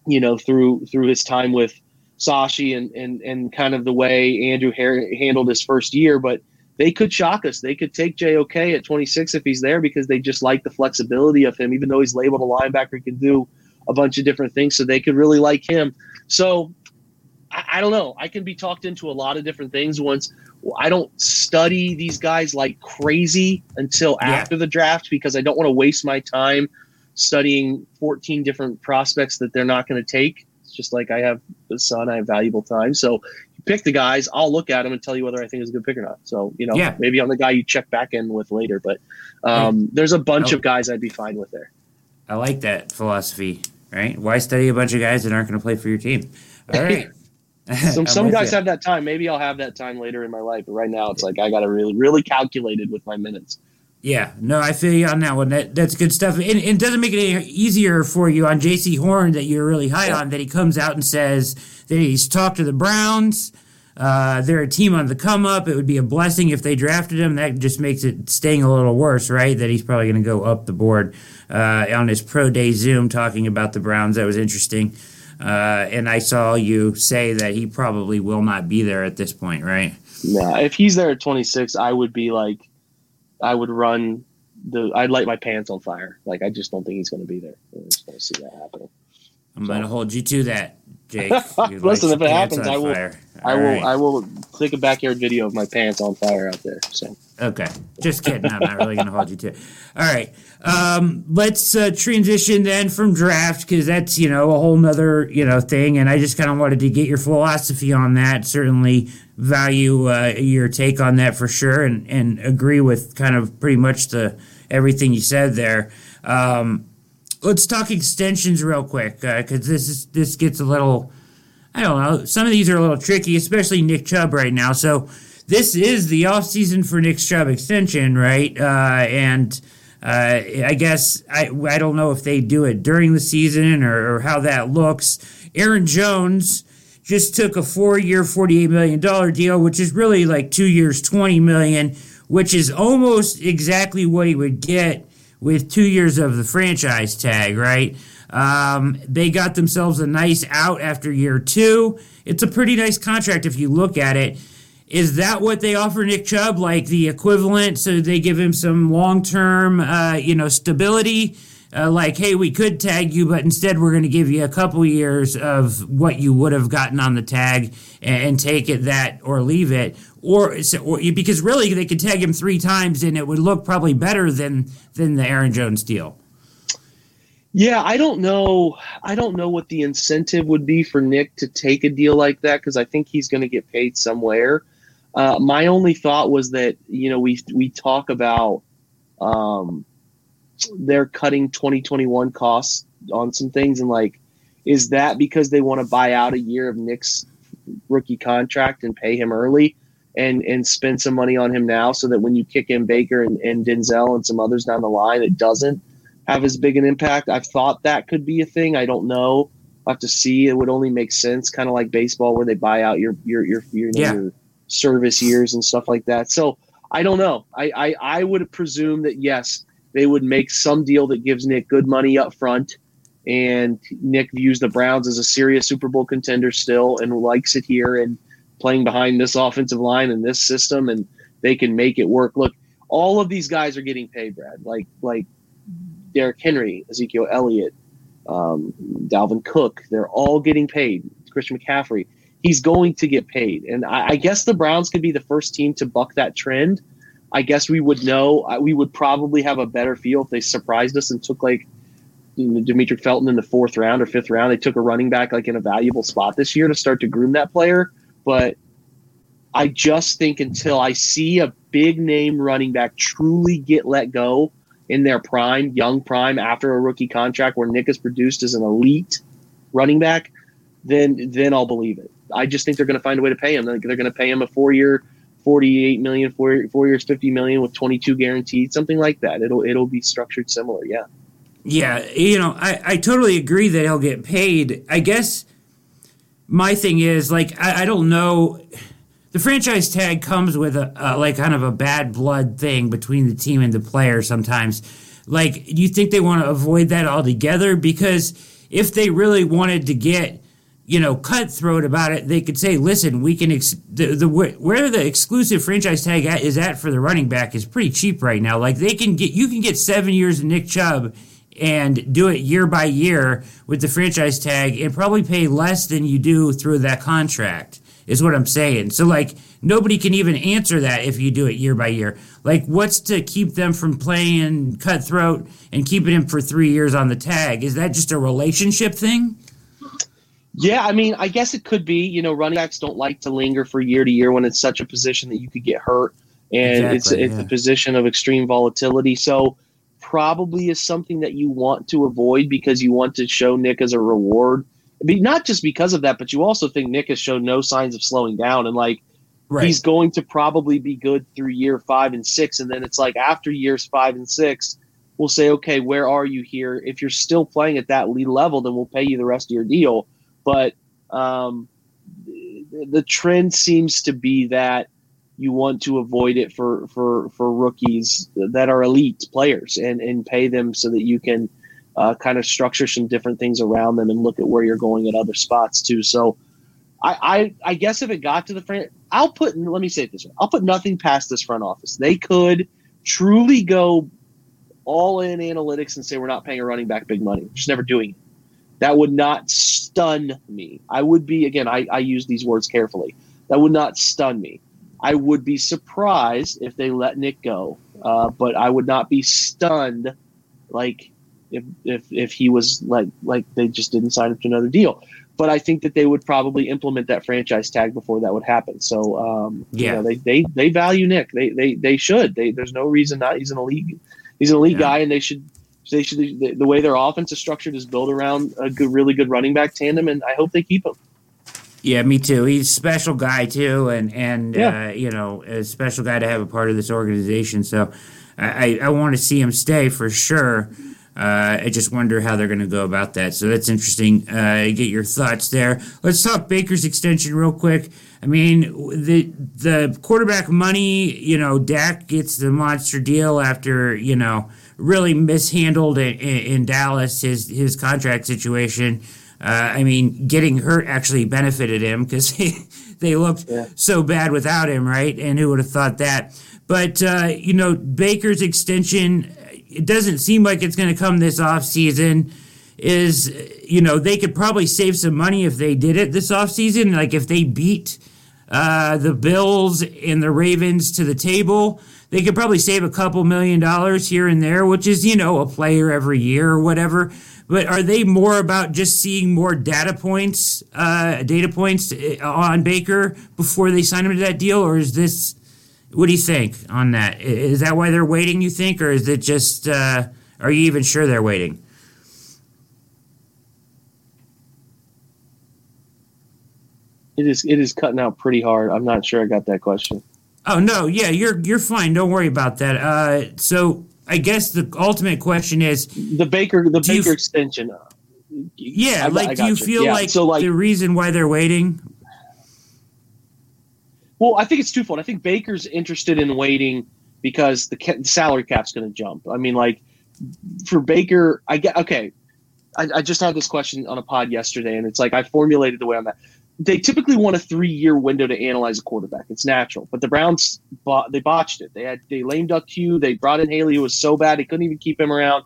you know through through his time with Sashi and, and, and kind of the way Andrew handled his first year, but they could shock us. They could take JOK at 26 if he's there because they just like the flexibility of him, even though he's labeled a linebacker, he can do a bunch of different things. So they could really like him. So I, I don't know. I can be talked into a lot of different things once. I don't study these guys like crazy until yeah. after the draft because I don't want to waste my time studying 14 different prospects that they're not going to take just like I have the son, I have valuable time. So you pick the guys, I'll look at them and tell you whether I think it's a good pick or not. So, you know, yeah. maybe I'm the guy you check back in with later, but um, there's a bunch of guys I'd be fine with there. I like that philosophy, right? Why study a bunch of guys that aren't going to play for your team? All right. (laughs) (laughs) some some guys you. have that time. Maybe I'll have that time later in my life, but right now it's like I got to really really calculated with my minutes. Yeah, no, I feel you on that one. That that's good stuff. And, and it doesn't make it any easier for you on Jaycee Horn that you're really high on. That he comes out and says that he's talked to the Browns. Uh, they're a team on the come up. It would be a blessing if they drafted him. That just makes it staying a little worse, right? That he's probably going to go up the board uh, on his pro day Zoom talking about the Browns. That was interesting. Uh, and I saw you say that he probably will not be there at this point, right? Yeah, if he's there at 26, I would be like I would run the. I'd light my pants on fire. Like I just don't think he's going to be there. I just don't see that happening. I'm so. going to hold you to that, Jake. (laughs) Listen, if it happens, I will. I will. Right. I will take a backyard video of my pants on fire out there. So. Okay, just kidding. I'm not really going to hold you to it. All right, um, let's uh, transition then from draft because that's you know a whole nother you know thing, and I just kind of wanted to get your philosophy on that. Certainly value uh, your take on that for sure, and and agree with kind of pretty much the everything you said there. Um, let's talk extensions real quick because uh, this is this gets a little. I don't know. Some of these are a little tricky, especially Nick Chubb right now. So this is the off season for Nick Chubb extension, right? Uh, and uh, I guess I I don't know if they do it during the season or, or how that looks. Aaron Jones just took a four-year, forty-eight million dollar deal, which is really like two years, twenty million, which is almost exactly what he would get with two years of the franchise tag, right? Um, they got themselves a nice out after year two. It's a pretty nice contract if you look at it. is that what they offer Nick Chubb, like the equivalent? So they give him some long term, uh, you know, stability. Uh, like, hey, we could tag you, but instead we're going to give you a couple years of what you would have gotten on the tag and, and take it that or leave it, or, or, because really they could tag him three times and it would look probably better than than the Aaron Jones deal. Yeah, I don't know. I don't know what the incentive would be for Nick to take a deal like that because I think he's going to get paid somewhere. Uh, my only thought was that you know we we talk about um, they're cutting 2021 costs on some things and like is that because they want to buy out a year of Nick's rookie contract and pay him early and and spend some money on him now so that when you kick in Baker and, and Denzel and some others down the line it doesn't have as big an impact. I've thought that could be a thing. I don't know. I have to see. It would only make sense, kind of like baseball, where they buy out your your your your, yeah. your service years and stuff like that. So I don't know. I, I I would presume that yes, they would make some deal that gives Nick good money up front, and Nick views the Browns as a serious Super Bowl contender still, and likes it here and playing behind this offensive line and this system, and they can make it work. Look, all of these guys are getting paid, Brad. Like like Derrick Henry, Ezekiel Elliott, um, Dalvin Cook. They're all getting paid. Christian McCaffrey. He's going to get paid. And I, I, guess the Browns could be the first team to buck that trend. I guess we would know. We would probably have a better feel if they surprised us and took like you know, Felton in the fourth round or fifth round. They took a running back like in a valuable spot this year to start to groom that player. But I just think until I see a big name running back truly get let go in their prime, young prime, after a rookie contract where Nick is produced as an elite running back, then then I'll believe it. I just think they're going to find a way to pay him. They're, going to pay him a four year, forty eight million, four, four years, fifty million with twenty two guaranteed, something like that. It'll it'll be structured similar. Yeah. Yeah, you know, I, I totally agree that he'll get paid. I guess my thing is like I, I don't know the franchise tag comes with a, a, like kind of a bad blood thing between the team and the player sometimes. Like, do you think they want to avoid that altogether? Because if they really wanted to get, you know, cutthroat about it, they could say, "Listen, we can ex- the, the where the exclusive franchise tag at, is at for the running back is pretty cheap right now. Like they can get you can get seven years of Nick Chubb." And do it year by year with the franchise tag and probably pay less than you do through that contract is what I'm saying. So like nobody can even answer that if you do it year by year. Like what's to keep them from playing cutthroat and keeping him for three years on the tag? Is that just a relationship thing? Yeah, I mean, I guess it could be. You know, running backs don't like to linger for year to year when it's such a position that you could get hurt, and exactly, it's it's yeah. a position of extreme volatility. So probably is something that you want to avoid because you want to show Nick as a reward not just because of that, but you also think Nick has shown no signs of slowing down, and like right. he's going to probably be good through year five and six, and then it's like after years five and six, we'll say, okay, where are you here? If you're still playing at that lead level, then we'll pay you the rest of your deal. But um, the trend seems to be that you want to avoid it for for for rookies that are elite players and and pay them so that you can uh, kind of structure some different things around them and look at where you're going at other spots too. So I, I, I guess if it got to the front, I'll put, let me say it this way. I'll put nothing past this front office. They could truly go all in analytics and say, we're not paying a running back big money. Just never doing it. That would not stun me. I would be, again, I, I use these words carefully. That would not stun me. I would be surprised if they let Nick go, uh, but I would not be stunned like if if if he was like like they just didn't sign up to another deal. But I think that they would probably implement that franchise tag before that would happen. So um, yeah, you know, they, they they value Nick. They they they should. They, there's no reason not. He's an elite. He's an elite yeah. guy, and they should they should the, the, way their offense is structured is built around a good, really good running back tandem, and I hope they keep him. Yeah, me too. He's a special guy too, and and yeah. uh, you know a special guy to have a part of this organization. So I, I want to see him stay for sure. Uh, I just wonder how they're going to go about that. So that's interesting. Uh, get your thoughts there. Let's talk Baker's extension real quick. I mean, the the quarterback money. You know, Dak gets the monster deal after you know really mishandled in, in Dallas his his contract situation. Uh, I mean, getting hurt actually benefited him because (laughs) they, looked yeah. so bad without him, right? And who would have thought that? But, uh, you know, Baker's extension, it doesn't seem like it's going to come this offseason. Is, you know, they could probably save some money if they did it this offseason. Like if they beat uh, the Bills and the Ravens to the table, they could probably save a couple million dollars here and there, which is, you know, a player every year or whatever. But are they more about just seeing more data points, uh, data points uh, on Baker before they sign him to that deal, or is this? What do you think on that? Is that why they're waiting? You think, or is it just? Uh, are you even sure they're waiting? It is. It is cutting out pretty hard. I'm not sure I got that question. Oh no, yeah, you're you're fine. Don't worry about that. Uh, so I guess the ultimate question is the Baker the Baker f- extension. Yeah, I, like I do you, you feel yeah, like, so like the reason why they're waiting? Well, I think it's twofold. I think Baker's interested in waiting because the, ca- the salary cap's going to jump. I mean, like for Baker, I get okay. I, I, just had this question on a pod yesterday, and it's like I formulated the way I'm that they typically want a three year window to analyze a quarterback. It's natural, but the Browns they botched it. They had they lame duck Hugh. They brought in Haley, who was so bad they couldn't even keep him around.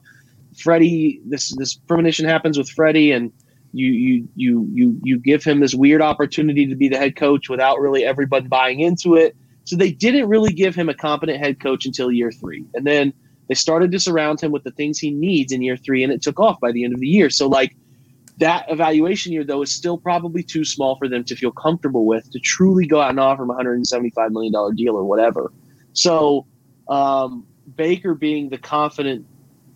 Freddie, this this premonition happens with Freddie, and you you you you you give him this weird opportunity to be the head coach without really everybody buying into it. So they didn't really give him a competent head coach until year three, and then they started to surround him with the things he needs in year three, and it took off by the end of the year. So like that evaluation year, though, is still probably too small for them to feel comfortable with to truly go out and offer him a $175 million deal or whatever. So, um, Baker being the confident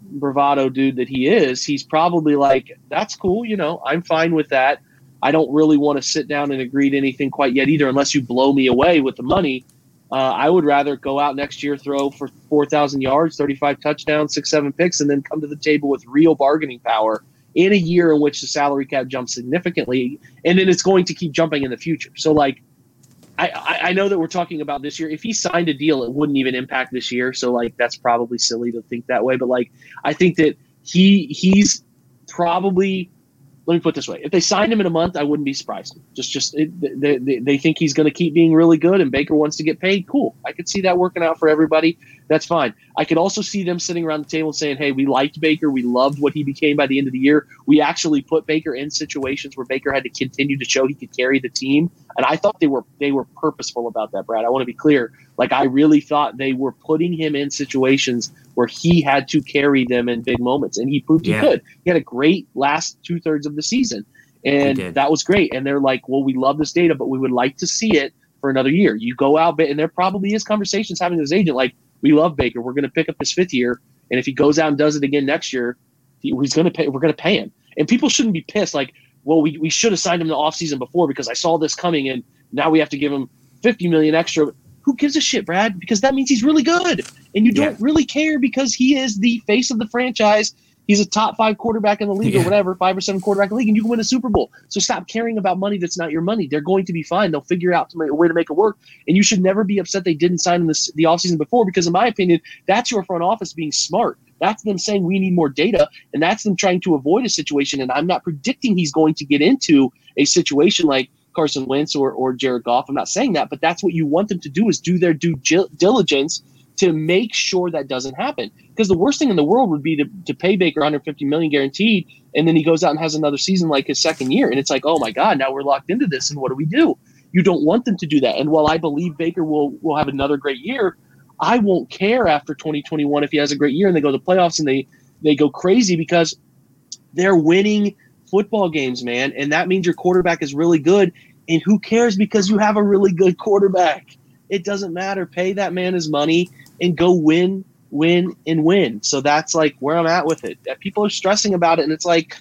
bravado dude that he is, he's probably like, that's cool. You know, I'm fine with that. I don't really want to sit down and agree to anything quite yet either, unless you blow me away with the money. Uh, I would rather go out next year, throw for 4,000 yards, 35 touchdowns, six, seven picks, and then come to the table with real bargaining power in a year in which the salary cap jumps significantly, and then it's going to keep jumping in the future. So, like, I, I know that we're talking about this year. If he signed a deal, it wouldn't even impact this year. So, like, that's probably silly to think that way. But like, I think that he he's probably let me put this way: if they signed him in a month, I wouldn't be surprised. Just, just they, they, they think he's going to keep being really good, and Baker wants to get paid. Cool, I could see that working out for everybody. That's fine. I could also see them sitting around the table saying, "Hey, we liked Baker. We loved what he became by the end of the year. We actually put Baker in situations where Baker had to continue to show he could carry the team." And I thought they were they were purposeful about that, Brad. I want to be clear. Like I really thought they were putting him in situations where he had to carry them in big moments, and he proved yeah. he could. He had a great last two thirds of the season, and that was great. And they're like, "Well, we love this data, but we would like to see it for another year." You go out, and there probably is conversations having with his agent, like, "We love Baker. We're going to pick up his fifth year, and if he goes out and does it again next year, he's going to pay. We're going to pay him." And people shouldn't be pissed, like, "Well, we, we should have signed him the offseason before because I saw this coming, and now we have to give him 50 million extra." who gives a shit, Brad? Because that means he's really good. And you don't really care because he is the face of the franchise. He's a top five quarterback in the league yeah. or whatever, five or seven quarterback in the league, and you can win a Super Bowl. So stop caring about money that's not your money. They're going to be fine. They'll figure out a way to make it work. And you should never be upset they didn't sign in the, the offseason before because, in my opinion, that's your front office being smart. That's them saying we need more data, and that's them trying to avoid a situation. And I'm not predicting he's going to get into a situation like Carson Wentz or, or Jared Goff. I'm not saying that, but that's what you want them to do is do their due diligence to make sure that doesn't happen. Because the worst thing in the world would be to, to pay Baker 150 million guaranteed, and then he goes out and has another season like his second year, and it's like, oh my god, now we're locked into this, and what do we do? You don't want them to do that. And while I believe Baker will will have another great year, I won't care after 2021 if he has a great year and they go to the playoffs and they they go crazy because they're winning football games, man. And that means your quarterback is really good. And who cares because you have a really good quarterback? It doesn't matter. Pay that man his money and go win, win, and win. So that's like where I'm at with it. Uh, people are stressing about it, and it's like,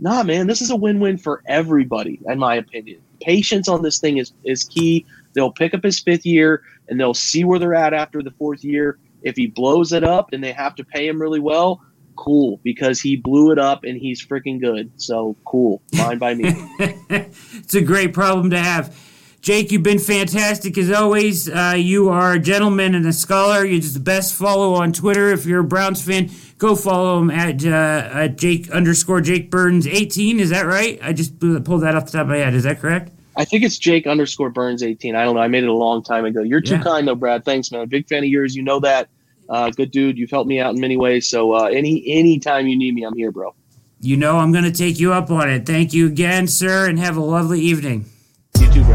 nah, man, this is a win win for everybody, in my opinion. Patience on this thing is, is key. They'll pick up his fifth year and they'll see where they're at after the fourth year. If he blows it up and they have to pay him really well, cool because he blew it up and he's freaking good. So cool. Fine by me. (laughs) it's a great problem to have. Jake, you've been fantastic as always. Uh, you are a gentleman and a scholar. You're just the best follow on Twitter. If you're a Browns fan, go follow him at, uh, at Jake underscore Jake Burns 18. Is that right? I just pulled that off the top of my head. Is that correct? I think it's Jake underscore Burns 18. I don't know. I made it a long time ago. You're too yeah. kind, though, Brad. Thanks, man. Big fan of yours. You know that. Uh, good dude. You've helped me out in many ways. So uh, any any time you need me, I'm here, bro. You know I'm going to take you up on it. Thank you again, sir, and have a lovely evening.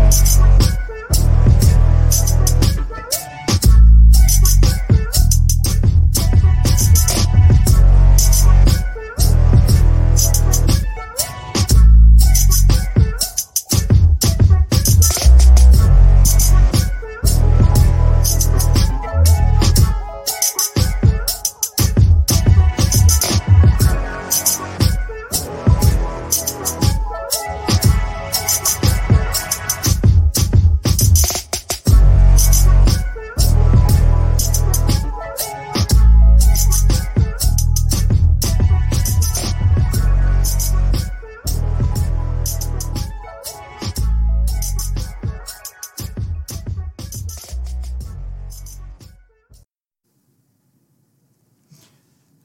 You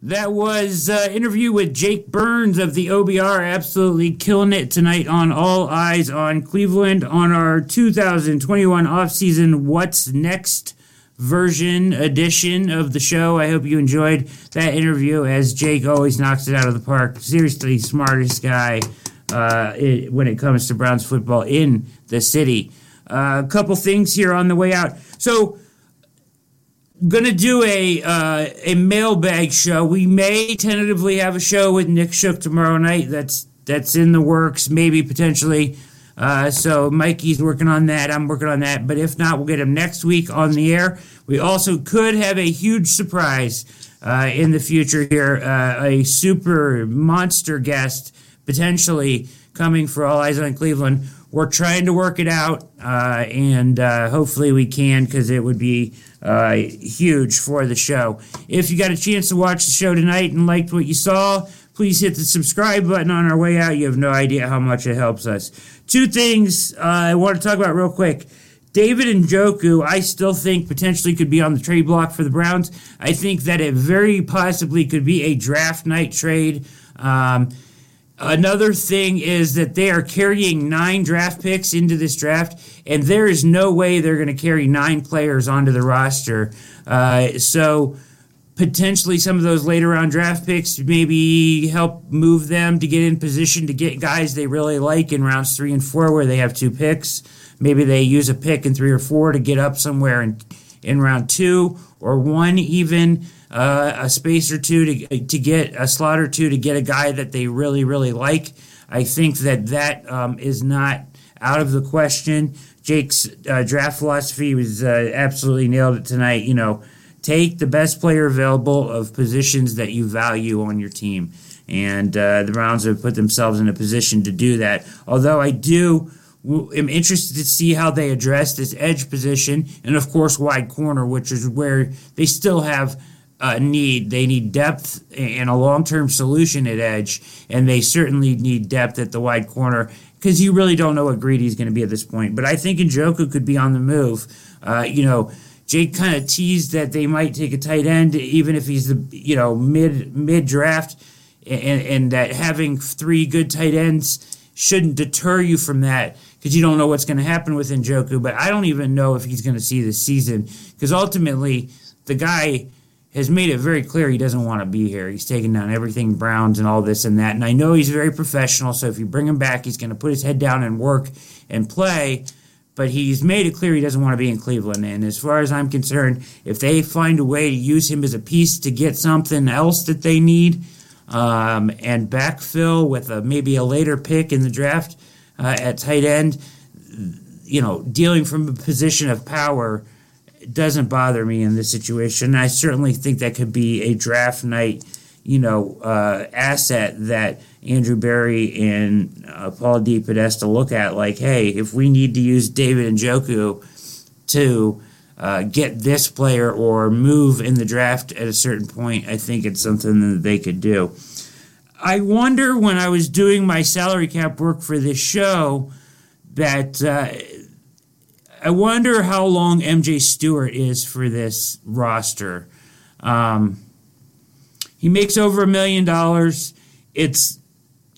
That was uh, interview with Jake Burns of the OBR, absolutely killing it tonight on All Eyes on Cleveland on our 2021 offseason What's Next version edition of the show. I hope you enjoyed that interview as Jake always knocks it out of the park. Seriously, smartest guy uh, it, when it comes to Browns football in the city. Uh, a couple things here on the way out. So, gonna do a uh, a mailbag show. We may tentatively have a show with Nick Shook tomorrow night. That's that's in the works, maybe potentially. Uh, so Mikey's working on that. I'm working on that. But if not, we'll get him next week on the air. We also could have a huge surprise uh, in the future here. Uh, a super monster guest potentially coming for All Eyes on Cleveland. We're trying to work it out, uh, and uh, hopefully we can because it would be uh, huge for the show. If you got a chance to watch the show tonight and liked what you saw, please hit the subscribe button on our way out. You have no idea how much it helps us. Two things uh, I want to talk about real quick. David Njoku, I still think potentially could be on the trade block for the Browns. I think that it very possibly could be a draft night trade. Um, Another thing is that they are carrying nine draft picks into this draft, and there is no way they're going to carry nine players onto the roster. Uh, so potentially some of those later round draft picks maybe help move them to get in position to get guys they really like in rounds three and four where they have two picks. Maybe they use a pick in three or four to get up somewhere in, in round two or one even uh, a space or two to, to get a slot or two to get a guy that they really, really like. I think that that um, is not out of the question. Jake's uh, draft philosophy was uh, absolutely nailed it tonight. You know, take the best player available of positions that you value on your team. And uh, the Browns have put themselves in a position to do that. Although I do am interested to see how they address this edge position and, of course, wide corner, which is where they still have uh, need. They need depth and a long term solution at edge, and they certainly need depth at the wide corner because you really don't know what Greedy's going to be at this point. But I think Njoku could be on the move. Uh, you know, Jake kind of teased that they might take a tight end, even if he's the you know mid mid draft, and, and that having three good tight ends shouldn't deter you from that because you don't know what's going to happen with Njoku. But I don't even know if he's going to see the season because ultimately the guy has made it very clear he doesn't want to be here. He's taking down everything Browns and all this and that. And I know he's very professional, so if you bring him back, he's going to put his head down and work and play. But he's made it clear he doesn't want to be in Cleveland. And as far as I'm concerned, if they find a way to use him as a piece to get something else that they need um, and backfill with a, maybe a later pick in the draft uh, at tight end, you know, dealing from a position of power – doesn't bother me in this situation. I certainly think that could be a draft night, you know, uh, asset that Andrew Berry and uh, Paul DePodesta look at. Like, hey, if we need to use David Njoku to uh, get this player or move in the draft at a certain point, I think it's something that they could do. I wonder when I was doing my salary cap work for this show that uh, I wonder how long MJ Stewart is for this roster. Um, he makes over a million dollars. It's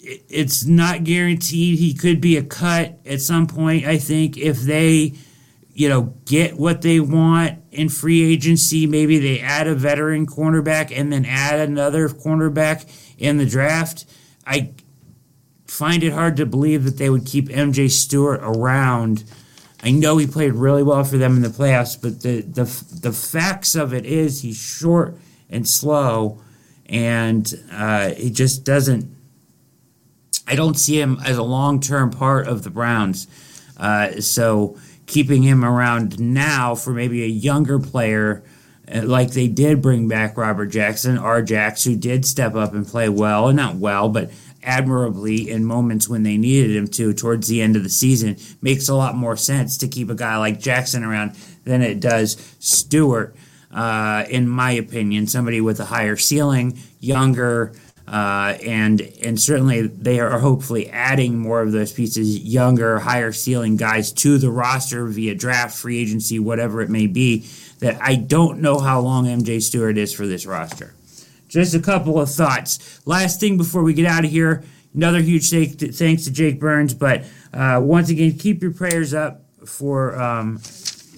it's not guaranteed. He could be a cut at some point. I think if they, you know, get what they want in free agency, maybe they add a veteran cornerback and then add another cornerback in the draft. I find it hard to believe that they would keep MJ Stewart around. I know he played really well for them in the playoffs, but the the the facts of it is he's short and slow, and uh, he just doesn't. I don't see him as a long term part of the Browns. Uh, so keeping him around now for maybe a younger player, uh, like they did bring back Robert Jackson, R-Jax, who did step up and play well, and not well, but admirably in moments when they needed him to towards the end of the season, makes a lot more sense to keep a guy like Jackson around than it does Stewart. Uh, in my opinion, somebody with a higher ceiling, younger, uh, and and certainly they are hopefully adding more of those pieces, younger, higher ceiling guys to the roster via draft, free agency, whatever it may be. That I don't know how long MJ Stewart is for this roster. Just a couple of thoughts. Last thing before we get out of here, another huge thanks to Jake Burns. But uh, once again, keep your prayers up for um,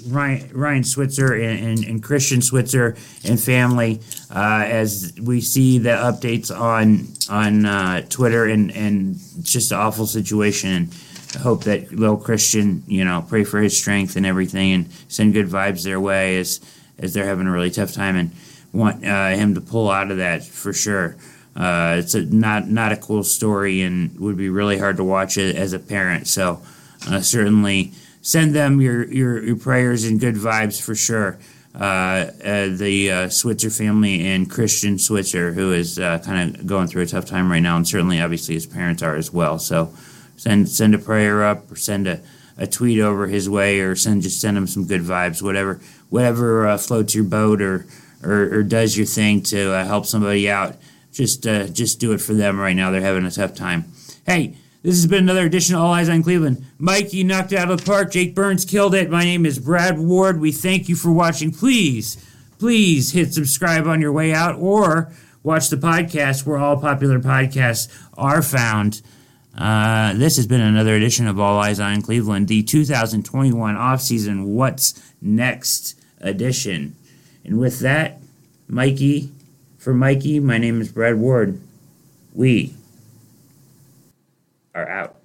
Ryan, Ryan Switzer and, and, and, Christian Switzer and family uh, as we see the updates on on uh, Twitter and and just an awful situation. I hope that little Christian, you know, pray for his strength and everything, and send good vibes their way as as they're having a really tough time, and want uh, him to pull out of that for sure. Uh, it's a, not not a cool story, and would be really hard to watch it as a parent. So uh, certainly send them your, your, your prayers and good vibes for sure. Uh, uh, the uh, Switzer family and Christian Switzer, who is kind of going through a tough time right now, and certainly, obviously, his parents are as well. So, send send a prayer up, or send a, a tweet over his way, or send just send him some good vibes, whatever whatever floats your boat or, or, or does your thing to uh, help somebody out. Just just do it for them right now. They're having a tough time. Hey, this has been another edition of All Eyes on Cleveland. Mike, you knocked it out of the park. Jake Burns killed it. My name is Brad Ward. We thank you for watching. Please, please hit subscribe on your way out or watch the podcast where all popular podcasts are found. Uh, this has been another edition of All Eyes on Cleveland, the 2021 offseason What's Next edition. And with that, Mikey, for Mikey, my name is Brad Ward. We are out.